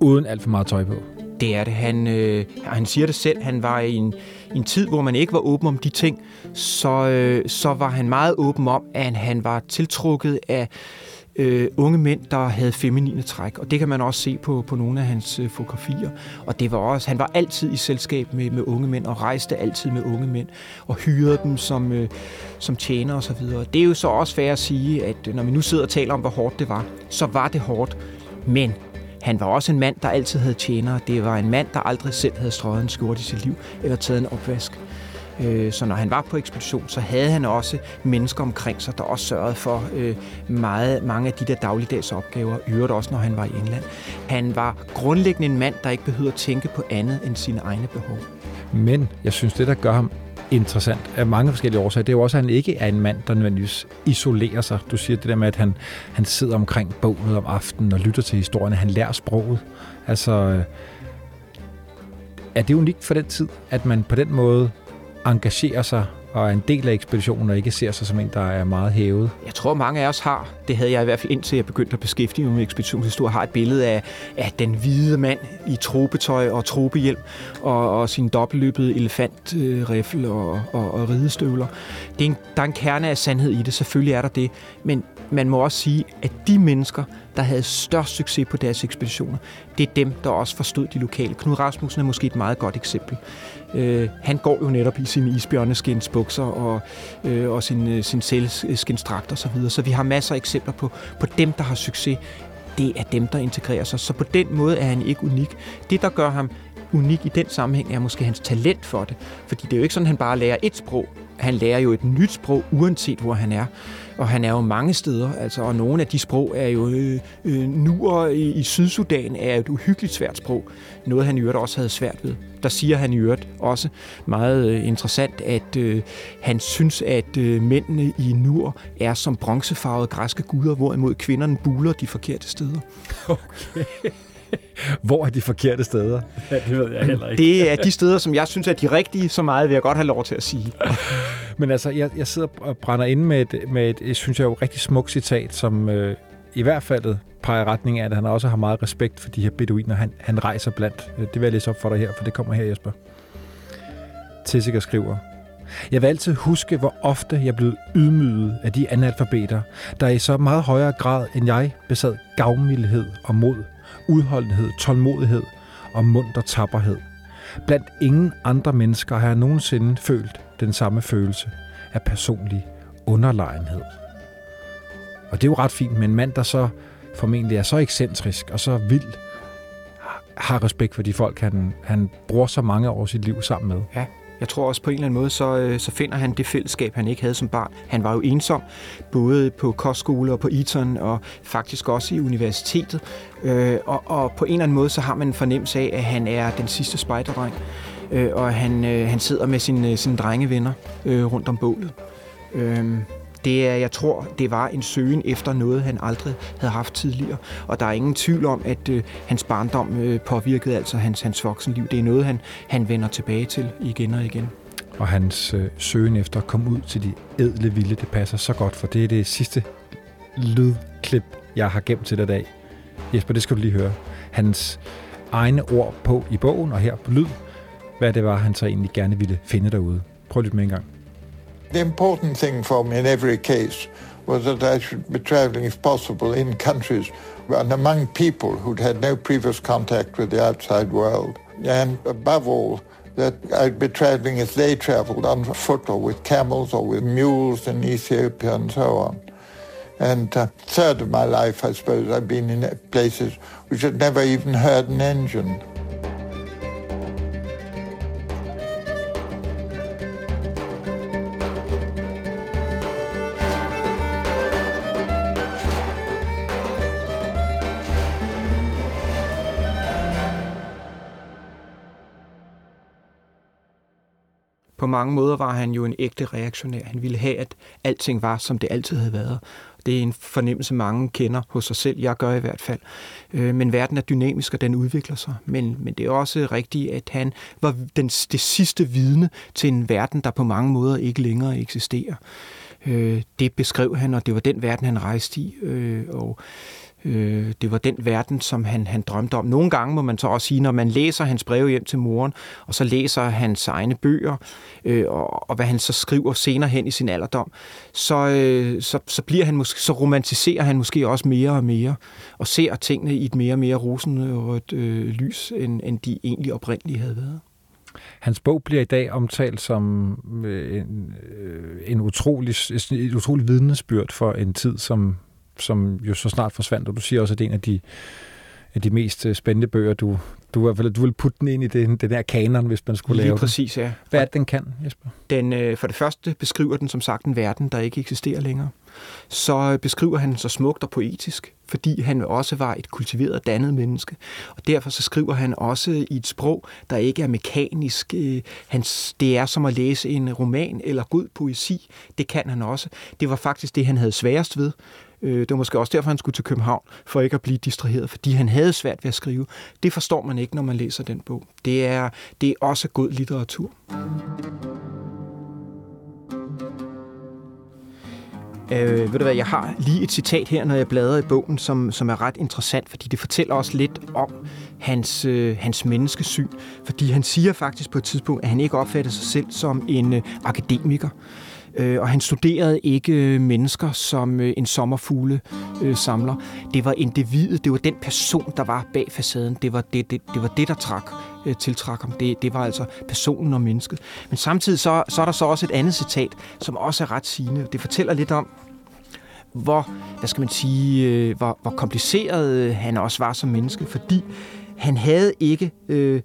uden alt for meget tøj på. Det er det. Han, øh, han siger det selv. Han var i en, i en tid, hvor man ikke var åben om de ting. Så, øh, så var han meget åben om, at han var tiltrukket af øh, unge mænd, der havde feminine træk. Og det kan man også se på, på nogle af hans øh, fotografier. Og det var også, han var altid i selskab med, med unge mænd, og rejste altid med unge mænd, og hyrede dem som, øh, som tjener og så videre. Det er jo så også fair at sige, at øh, når vi nu sidder og taler om, hvor hårdt det var, så var det hårdt. Men han var også en mand, der altid havde tjenere. Det var en mand, der aldrig selv havde strøget en skjorte i sit liv, eller taget en opvask. Øh, Så når han var på ekspedition, så havde han også mennesker omkring sig, der også sørgede for øh, meget, mange af de der dagligdags opgaver, øvrigt også når han var i England. Han var grundlæggende en mand, der ikke behøvede at tænke på andet end sine egne behov. Men jeg synes, det, der gør ham interessant af mange forskellige årsager, det er jo også, at han ikke er en mand, der nødvendigvis isolerer sig. Du siger det der med, at han, han sidder omkring bålet om aftenen og lytter til historierne. Han lærer sproget. Altså, øh, er det unikt for den tid, at man på den måde engagerer sig og er en del af ekspeditionen og ikke ser sig som en, der er meget hævet? Jeg tror, mange af os har, det havde jeg i hvert fald indtil jeg begyndte at beskæftige mig med ekspeditionshistorie, har et billede af, af den hvide mand i tropetøj og tropehjelm og, og sin dobbeltløbede elefantrifle øh, og, og, og ridestøvler. Det er en, der er en kerne af sandhed i det, selvfølgelig er der det, men man må også sige, at de mennesker, der havde størst succes på deres ekspeditioner, det er dem, der også forstod de lokale. Knud Rasmussen er måske et meget godt eksempel. Øh, han går jo netop i sine isbjørneskinsbukser og, øh, og sin, øh, sin sælskinsdragt og så videre. Så vi har masser af eksempler på, på dem, der har succes. Det er dem, der integrerer sig. Så på den måde er han ikke unik. Det, der gør ham unik i den sammenhæng, er måske hans talent for det. Fordi det er jo ikke sådan, at han bare lærer et sprog. Han lærer jo et nyt sprog, uanset hvor han er. Og han er jo mange steder, altså, og nogle af de sprog er jo øh, øh, nuer i, i Sydsudan er et uhyggeligt svært sprog. Noget han i øvrigt også havde svært ved. Der siger han i øvrigt også meget øh, interessant, at øh, han synes, at øh, mændene i Nur er som bronzefarvede græske guder, hvorimod kvinderne buler de forkerte steder. Hvor er de forkerte steder? Ja, det ved jeg heller ikke. Det er de steder, som jeg synes er de rigtige, så meget vil jeg godt have lov til at sige. Men altså, jeg, jeg sidder og brænder inde med et, med et, jeg synes jeg, jo rigtig smukt citat, som øh, i hvert fald peger retning af, at han også har meget respekt for de her beduiner, han, han rejser blandt. Øh, det vil jeg læse op for dig her, for det kommer her, Jesper. Tessiker skriver, Jeg vil altid huske, hvor ofte jeg blev ydmyget af de analfabeter, der i så meget højere grad end jeg besad gavmildhed og mod, udholdenhed, tålmodighed og munter tapperhed. Blandt ingen andre mennesker har jeg nogensinde følt den samme følelse af personlig underlegenhed. Og det er jo ret fint med en mand, der så formentlig er så ekscentrisk og så vild, har respekt for de folk, han, han bruger så mange år sit liv sammen med. Ja, Jeg tror også på en eller anden måde, så, øh, så finder han det fællesskab, han ikke havde som barn. Han var jo ensom, både på kostskole og på Eton, og faktisk også i universitetet. Øh, og, og på en eller anden måde, så har man en fornemmelse af, at han er den sidste spejderdreng. Øh, og han, øh, han sidder med sine, øh, sine drengevenner øh, rundt om bålet. Øh, det er, jeg tror, det var en søgen efter noget, han aldrig havde haft tidligere. Og der er ingen tvivl om, at øh, hans barndom øh, påvirkede altså hans, hans voksenliv. Det er noget, han, han vender tilbage til igen og igen. Og hans øh, søgen efter at komme ud til de edle vilde, det passer så godt, for det er det sidste lydklip, jeg har gemt til dig i dag. Jesper, det skal du lige høre. Hans egne ord på i bogen, og her på lyd, hvad det var, han så egentlig gerne ville finde derude. Prøv lidt med en gang. The important thing for me in every case was that I should be traveling, if possible, in countries and among people who'd had no previous contact with the outside world. And above all, that I'd be traveling as they traveled, on foot or with camels or with mules in Ethiopia and so on. And a third of my life, I suppose, I've been in places which had never even heard an engine. På mange måder var han jo en ægte reaktionær. Han ville have, at alting var, som det altid havde været. Det er en fornemmelse, mange kender hos sig selv. Jeg gør i hvert fald. Øh, men verden er dynamisk, og den udvikler sig. Men, men det er også rigtigt, at han var den, det sidste vidne til en verden, der på mange måder ikke længere eksisterer. Øh, Det beskrev han, og det var den verden, han rejste i. Øh, Og Øh, det var den verden, som han, han drømte om. Nogle gange må man så også sige, når man læser hans breve hjem til moren, og så læser hans egne bøger, øh, og, og hvad han så skriver senere hen i sin alderdom, så, øh, så, så, bliver han måske, så romantiserer han måske også mere og mere, og ser tingene i et mere og mere rosenrødt øh, lys, end, end de egentlig oprindeligt havde været. Hans bog bliver i dag omtalt som øh, en, øh, en utrolig, et utrolig vidnesbyrd for en tid, som, som jo så snart forsvandt, og du siger også, at det er en af de, af de mest øh, spændende bøger, du, du, i hvert fald, du vil putte den ind i den, den her kanon, hvis man skulle Lige lave præcis, ja. den. Hvad er det, den kan, Jesper? Den, øh, for det første beskriver den som sagt en verden, der ikke eksisterer længere. Så øh, beskriver han den så smukt og poetisk, fordi han også var et kultiveret, dannet menneske. Og derfor så skriver han også i et sprog, der ikke er mekanisk. Hans, det er som at læse en roman eller god poesi. Det kan han også. Det var faktisk det, han havde sværest ved. Øh, Det var måske også derfor, han skulle til København, for ikke at blive distraheret, fordi han havde svært ved at skrive. Det forstår man ikke, når man læser den bog. Det er, det er også god litteratur. Øh, ved du hvad, jeg har lige et citat her, når jeg bladrer i bogen, som, som er ret interessant, fordi det fortæller også lidt om hans, øh, hans menneskesyn. Fordi han siger faktisk på et tidspunkt, at han ikke opfatter sig selv som en øh, akademiker. Øh, og han studerede ikke øh, mennesker som øh, en sommerfugle øh, samler. Det var individet, det var den person, der var bag facaden. Det var det, det, det, var det der trak, øh, tiltrak ham. Det, det var altså personen og mennesket. Men samtidig så, så er der så også et andet citat, som også er ret sigende. Det fortæller lidt om, hvor, hvad skal man sige, hvor, hvor kompliceret han også var som menneske, fordi han havde ikke... Øh,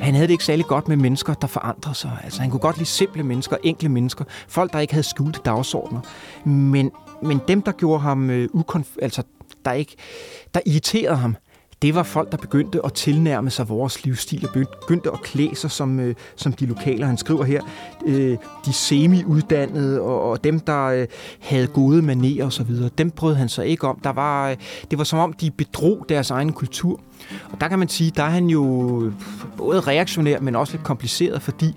han havde det ikke særlig godt med mennesker, der forandrede sig. Altså, han kunne godt lide simple mennesker, enkle mennesker, folk, der ikke havde skjulte dagsordner. Men, men dem, der gjorde ham øh, ukonf- altså, der ikke, der irriterede ham, det var folk, der begyndte at tilnærme sig vores livsstil og begyndte at klæde sig som, øh, som de lokale. Han skriver her, øh, de semi-uddannede og, og dem, der øh, havde gode manerer osv., dem brød han sig ikke om. Der var, øh, det var som om, de bedrog deres egen kultur. Og der kan man sige, der er han jo både reaktionær, men også lidt kompliceret, fordi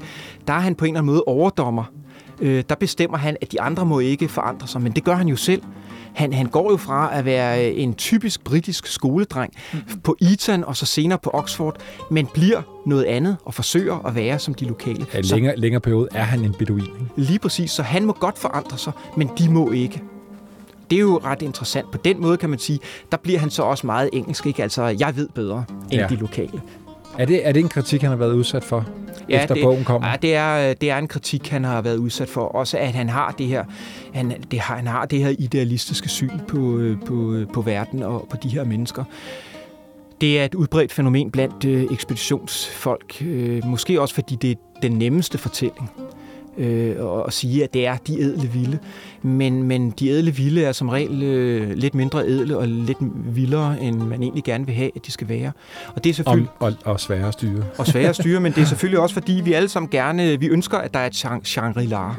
der er han på en eller anden måde overdommer. Øh, der bestemmer han, at de andre må ikke forandre sig, men det gør han jo selv. Han, han går jo fra at være en typisk britisk skoledreng på Eton og så senere på Oxford, men bliver noget andet og forsøger at være som de lokale. Ja, Så- længere, længere periode er han en beduin. Ikke? Lige præcis, så han må godt forandre sig, men de må ikke. Det er jo ret interessant. På den måde kan man sige, der bliver han så også meget engelsk, ikke? Altså, jeg ved bedre end ja. de lokale. Er det, er det en kritik, han har været udsat for, ja, efter det, bogen kom? Ja, det er, det er en kritik, han har været udsat for. Også at han har det her, han, det har, han har det her idealistiske syn på, øh, på, øh, på verden og på de her mennesker. Det er et udbredt fænomen blandt øh, ekspeditionsfolk. Øh, måske også fordi det er den nemmeste fortælling øh, og, og sige, at det er de ædle vilde. Men, men de ædle vilde er som regel øh, lidt mindre ædle og lidt vildere, end man egentlig gerne vil have, at de skal være. Og det er selvfølgelig og, og svære at styre. og svære at styre, men det er selvfølgelig også, fordi vi alle sammen gerne, vi ønsker, at der er et Shang- Shangri-La,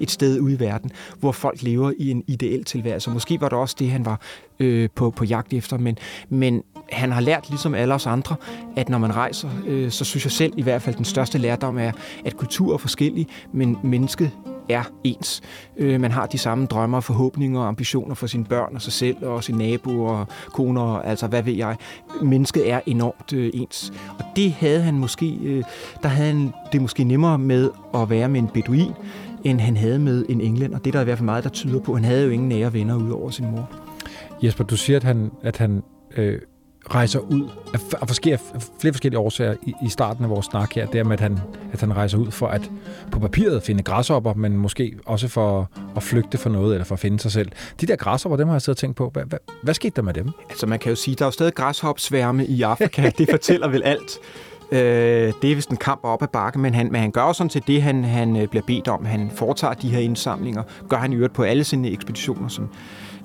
et sted ude i verden, hvor folk lever i en ideel tilværelse. Måske var det også det, han var øh, på, på jagt efter, men, men han har lært, ligesom alle os andre, at når man rejser, øh, så synes jeg selv i hvert fald, den største lærdom er, at kultur er forskellig, men mennesket er ens. Øh, man har de samme drømmer, forhåbninger og ambitioner for sine børn og sig selv og sine naboer og koner, og altså hvad ved jeg. Mennesket er enormt øh, ens. Og det havde han måske, øh, der havde han det måske nemmere med at være med en beduin, end han havde med en englænder. Det er der i hvert fald meget, der tyder på. Han havde jo ingen nære venner udover sin mor. Jesper, du siger, at han, at han øh, rejser ud af, af forskellige, flere forskellige årsager i, i starten af vores snak her. Det er med, at han, at han rejser ud for at på papiret finde græshopper, men måske også for at flygte for noget, eller for at finde sig selv. De der græshopper, dem har jeg siddet og tænkt på. Hvad, hvad, hvad skete der med dem? Altså man kan jo sige, der er jo stadig græshopsværme i Afrika. det fortæller vel alt. Øh, det er vist en kamp op ad bakke, men han, men han gør jo sådan til det, han, han øh, bliver bedt om. Han foretager de her indsamlinger, gør han i øvrigt på alle sine ekspeditioner. Som,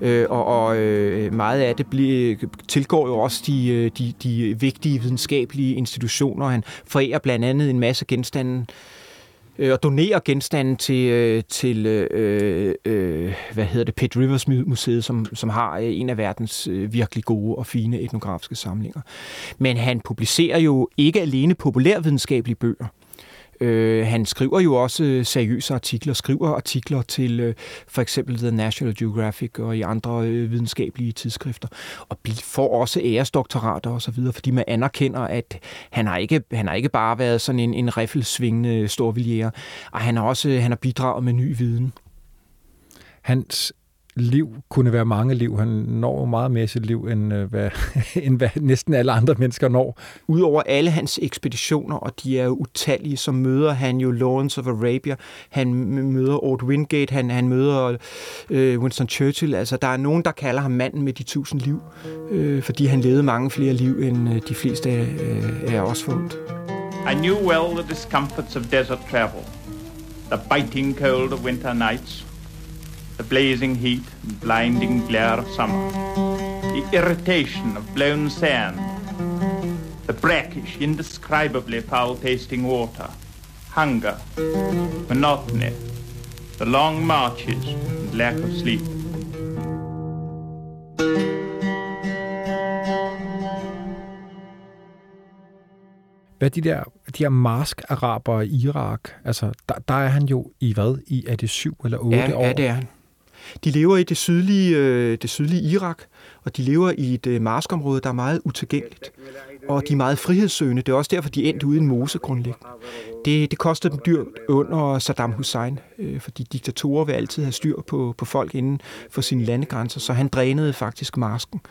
øh, og og øh, meget af det bliver, tilgår jo også de, øh, de, de vigtige videnskabelige institutioner. Han forærer blandt andet en masse genstande øh, og donerer genstande til, øh, til øh, øh, hvad hedder det, Pitt Rivers Museet, som, som har øh, en af verdens øh, virkelig gode og fine etnografiske samlinger. Men han publicerer jo ikke alene populærvidenskabelige bøger. Øh, han skriver jo også øh, seriøse artikler, skriver artikler til øh, for eksempel The National Geographic og i andre øh, videnskabelige tidsskrifter, og får også æresdoktorater osv., fordi man anerkender, at han har ikke, han har ikke bare været sådan en, en riffelsvingende storvildjæger, og han har også øh, han har bidraget med ny viden. Hans liv kunne være mange liv. Han når meget mere i sit liv, end øh, hvad, end hvad næsten alle andre mennesker når. Udover alle hans ekspeditioner, og de er jo utallige, så møder han jo Lawrence of Arabia, han møder Ord Wingate, han, han møder øh, Winston Churchill. Altså, der er nogen, der kalder ham manden med de tusind liv, øh, fordi han levede mange flere liv, end øh, de fleste af, øh, af os forundt. I knew well the discomforts of desert travel, the biting cold of winter nights, the blazing heat and blinding glare of summer, the irritation of blown sand, the brackish, indescribably foul-tasting water, hunger, monotony, the long marches and lack of sleep. Hvad er de der, de her mask-arabere i Irak? Altså, der, der er han jo i hvad? I, er det syv eller otte Ja, år? ja, det er han. De lever i det sydlige, øh, det sydlige Irak, og de lever i et øh, marskområde, der er meget utilgængeligt. Og de er meget frihedssøgende. Det er også derfor, de endte uden mose grundlæggende. Det, det kostede dem dyrt under Saddam Hussein, øh, fordi diktatorer vil altid have styr på, på folk inden for sine landegrænser, så han drænede faktisk marsken.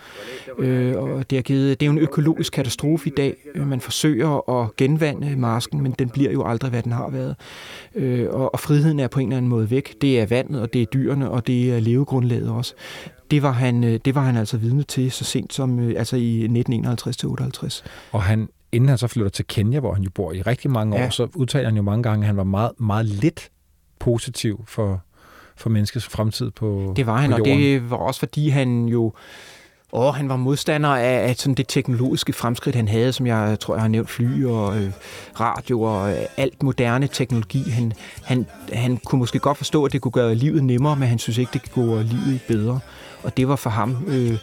Øh, og det, har givet, det er jo en økologisk katastrofe i dag. Øh, man forsøger at genvande marsken, men den bliver jo aldrig, hvad den har været. Øh, og, og friheden er på en eller anden måde væk. Det er vandet, og det er dyrene, og det er levegrundlaget også. Det var han, øh, det var han altså vidne til så sent som øh, altså i 1951-58. Og han, inden han så flytter til Kenya, hvor han jo bor i rigtig mange år, Ja. så udtaler han jo mange gange, at han var meget, meget lidt positiv for, for menneskets fremtid på Det var han, på og det var også fordi han jo Åh, han var modstander af, af sådan det teknologiske fremskridt, han havde, som jeg tror, jeg har nævnt fly og øh, radio og øh, alt moderne teknologi. Han, han, han kunne måske godt forstå, at det kunne gøre livet nemmere, men han synes ikke, det kunne gøre livet bedre. Og det var for ham, øh,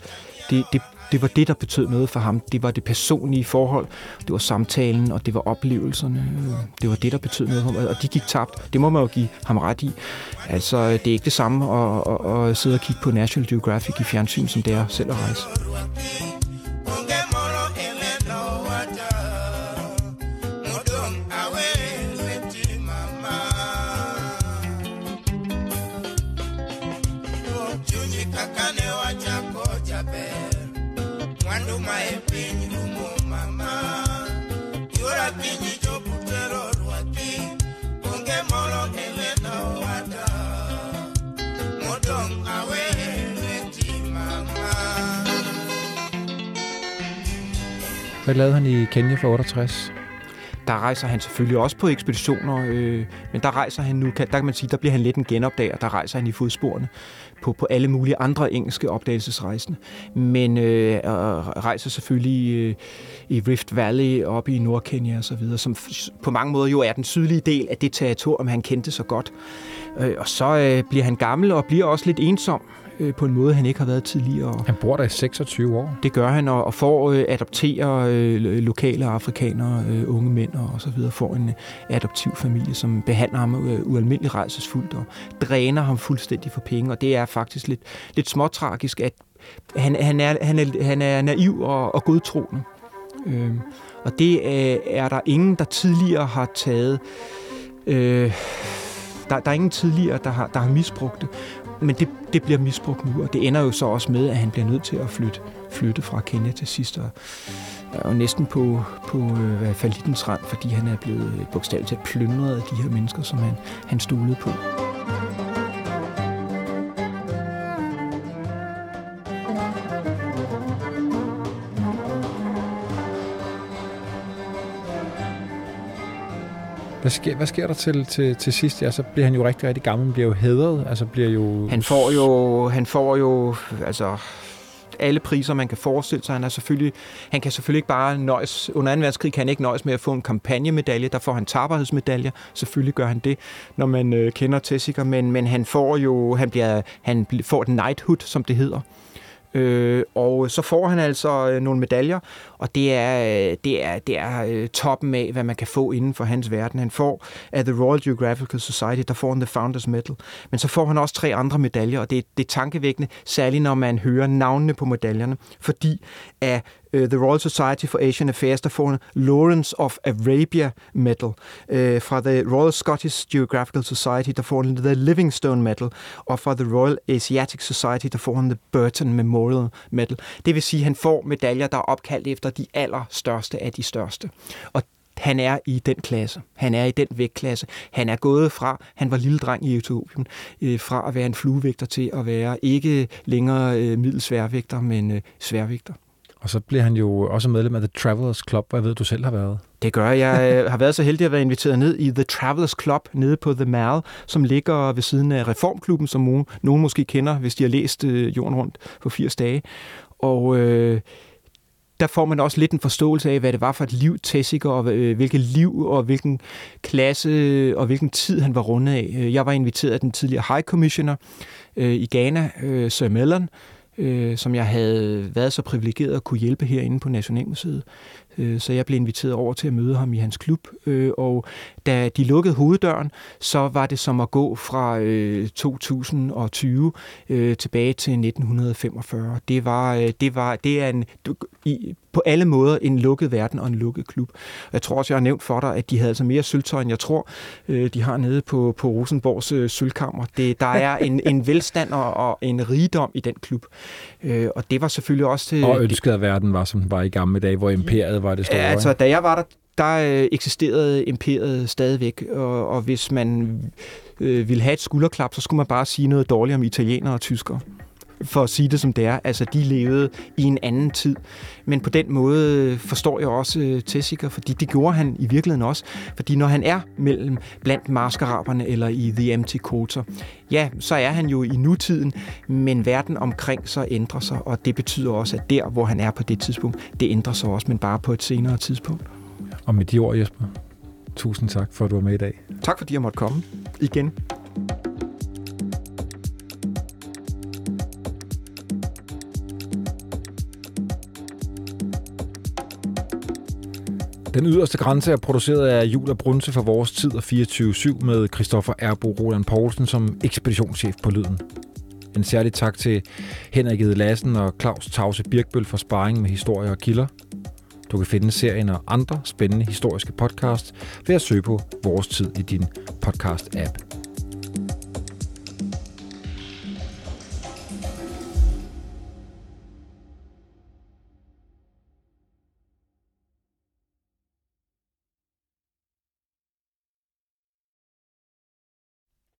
det, det, det var det, der betød noget for ham. Det var det personlige forhold, det var samtalen, og det var oplevelserne. Det var det, der betød noget for ham, og de gik tabt. Det må man jo give ham ret i. Altså, det er ikke det samme at, at, at sidde og kigge på National Geographic i fjernsyn, som det er selv at rejse. Hvad lavede han i Kenya for 68? Der rejser han selvfølgelig også på ekspeditioner, øh, men der rejser han nu, kan, der kan man sige, der bliver han lidt en genopdager, der rejser han i fodsporene på, på alle mulige andre engelske opdagelsesrejsende. Men øh, rejser selvfølgelig øh, i Rift Valley op i Nordkenya og så videre, som f- på mange måder jo er den sydlige del af det territorium, han kendte så godt. Øh, og så øh, bliver han gammel og bliver også lidt ensom øh, på en måde, han ikke har været tidligere. Han bor der i 26 år. Det gør han, og, og får øh, adoptere øh, lo- lokale afrikanere, øh, unge mænd og, og så videre, får en øh, adoptiv familie, som behandler ham øh, ualmindeligt rejsesfuldt og dræner ham fuldstændig for penge, og det er faktisk lidt, lidt småtragisk, at han, han, er, han, er, han er naiv og, og godtroende. Øh, og det øh, er der ingen, der tidligere har taget... Øh, der, der er ingen tidligere, der har, der har misbrugt det. Men det, det bliver misbrugt nu, og det ender jo så også med, at han bliver nødt til at flytte, flytte fra Kenya til sidst. Og, og næsten på, på øh, falitens rand, fordi han er blevet bogstaveligt talt plyndret af de her mennesker, som han, han stolede på. Hvad sker, hvad sker der til, til, til sidst? Ja, så bliver han jo rigtig, rigtig gammel. Han bliver jo hædret. Altså bliver jo... Han får jo, han får jo altså, alle priser, man kan forestille sig. Han, er selvfølgelig, han kan selvfølgelig ikke bare nøjes, under 2. verdenskrig kan han ikke nøjes med at få en kampagnemedalje, der får han tapperhedsmedalje. Selvfølgelig gør han det, når man øh, kender Tessiker, men, men han får jo, han, bliver, han får den knighthood, som det hedder. Øh, og så får han altså øh, nogle medaljer, og det er, øh, det er, det er øh, toppen af, hvad man kan få inden for hans verden. Han får af The Royal Geographical Society, der får han The Founders Medal, men så får han også tre andre medaljer, og det, det er tankevækkende, særligt når man hører navnene på medaljerne, fordi af øh, The Royal Society for Asian Affairs, der får en Lawrence of Arabia Medal. Øh, fra The Royal Scottish Geographical Society, der får en The Livingstone Medal. Og fra The Royal Asiatic Society, der får han The Burton Memorial Medal. Det vil sige, at han får medaljer, der er opkaldt efter de allerstørste af de største. Og han er i den klasse. Han er i den vægtklasse. Han er gået fra, han var lille dreng i Etiopien, øh, fra at være en fluevægter til at være ikke længere øh, middelsværvægter, men øh, sværvægter. Og så bliver han jo også medlem af The Travelers Club, hvor jeg ved, du selv har været. Det gør jeg. Jeg øh, har været så heldig at være inviteret ned i The Travelers Club nede på The Mall, som ligger ved siden af Reformklubben, som nogen, måske kender, hvis de har læst øh, Jorden rundt på 80 dage. Og øh, der får man også lidt en forståelse af, hvad det var for et liv Tessiker, og øh, hvilket liv og hvilken klasse øh, og hvilken tid han var rundet af. Øh, jeg var inviteret af den tidligere High Commissioner øh, i Ghana, øh, Sir Mellon, øh, øh, som jeg havde været så privilegeret at kunne hjælpe herinde på Nationalmuseet. Øh, Så jeg blev inviteret over til at møde ham i hans klub, øh, og da de lukkede hoveddøren, så var det som at gå fra øh, 2020 øh, tilbage til 1945. Det var, det var, det er en, i, på alle måder en lukket verden og en lukket klub. Jeg tror også, jeg har nævnt for dig, at de havde altså mere sølvtøj, end jeg tror, de har nede på, på Rosenborgs sølvkammer. Det, der er en, en velstand og, og en rigdom i den klub. Og det var selvfølgelig også til... Og ønsket af verden var, som den var i gamle dage, hvor imperiet var det store. Altså, da jeg var der, der øh, eksisterede imperiet stadigvæk, og, og hvis man øh, ville have et skulderklap, så skulle man bare sige noget dårligt om italienere og tyskere. For at sige det som det er. Altså, de levede i en anden tid. Men på den måde forstår jeg også øh, Tessiker, fordi det gjorde han i virkeligheden også. Fordi når han er mellem blandt maskeraberne eller i The Empty Quarter, ja, så er han jo i nutiden, men verden omkring sig ændrer sig, og det betyder også, at der, hvor han er på det tidspunkt, det ændrer sig også, men bare på et senere tidspunkt. Og med de ord, Jesper, tusind tak for, at du var med i dag. Tak fordi jeg måtte komme igen. Den yderste grænse er produceret af Jul og Brunse for vores tid og 24-7 med Christoffer Erbo Roland Poulsen som ekspeditionschef på Lyden. En særlig tak til Henrik Ede Lassen og Claus Tause Birkbøl for sparring med historier og kilder. Du kan finde serien og andre spændende historiske podcasts ved at søge på Vores Tid i din podcast-app.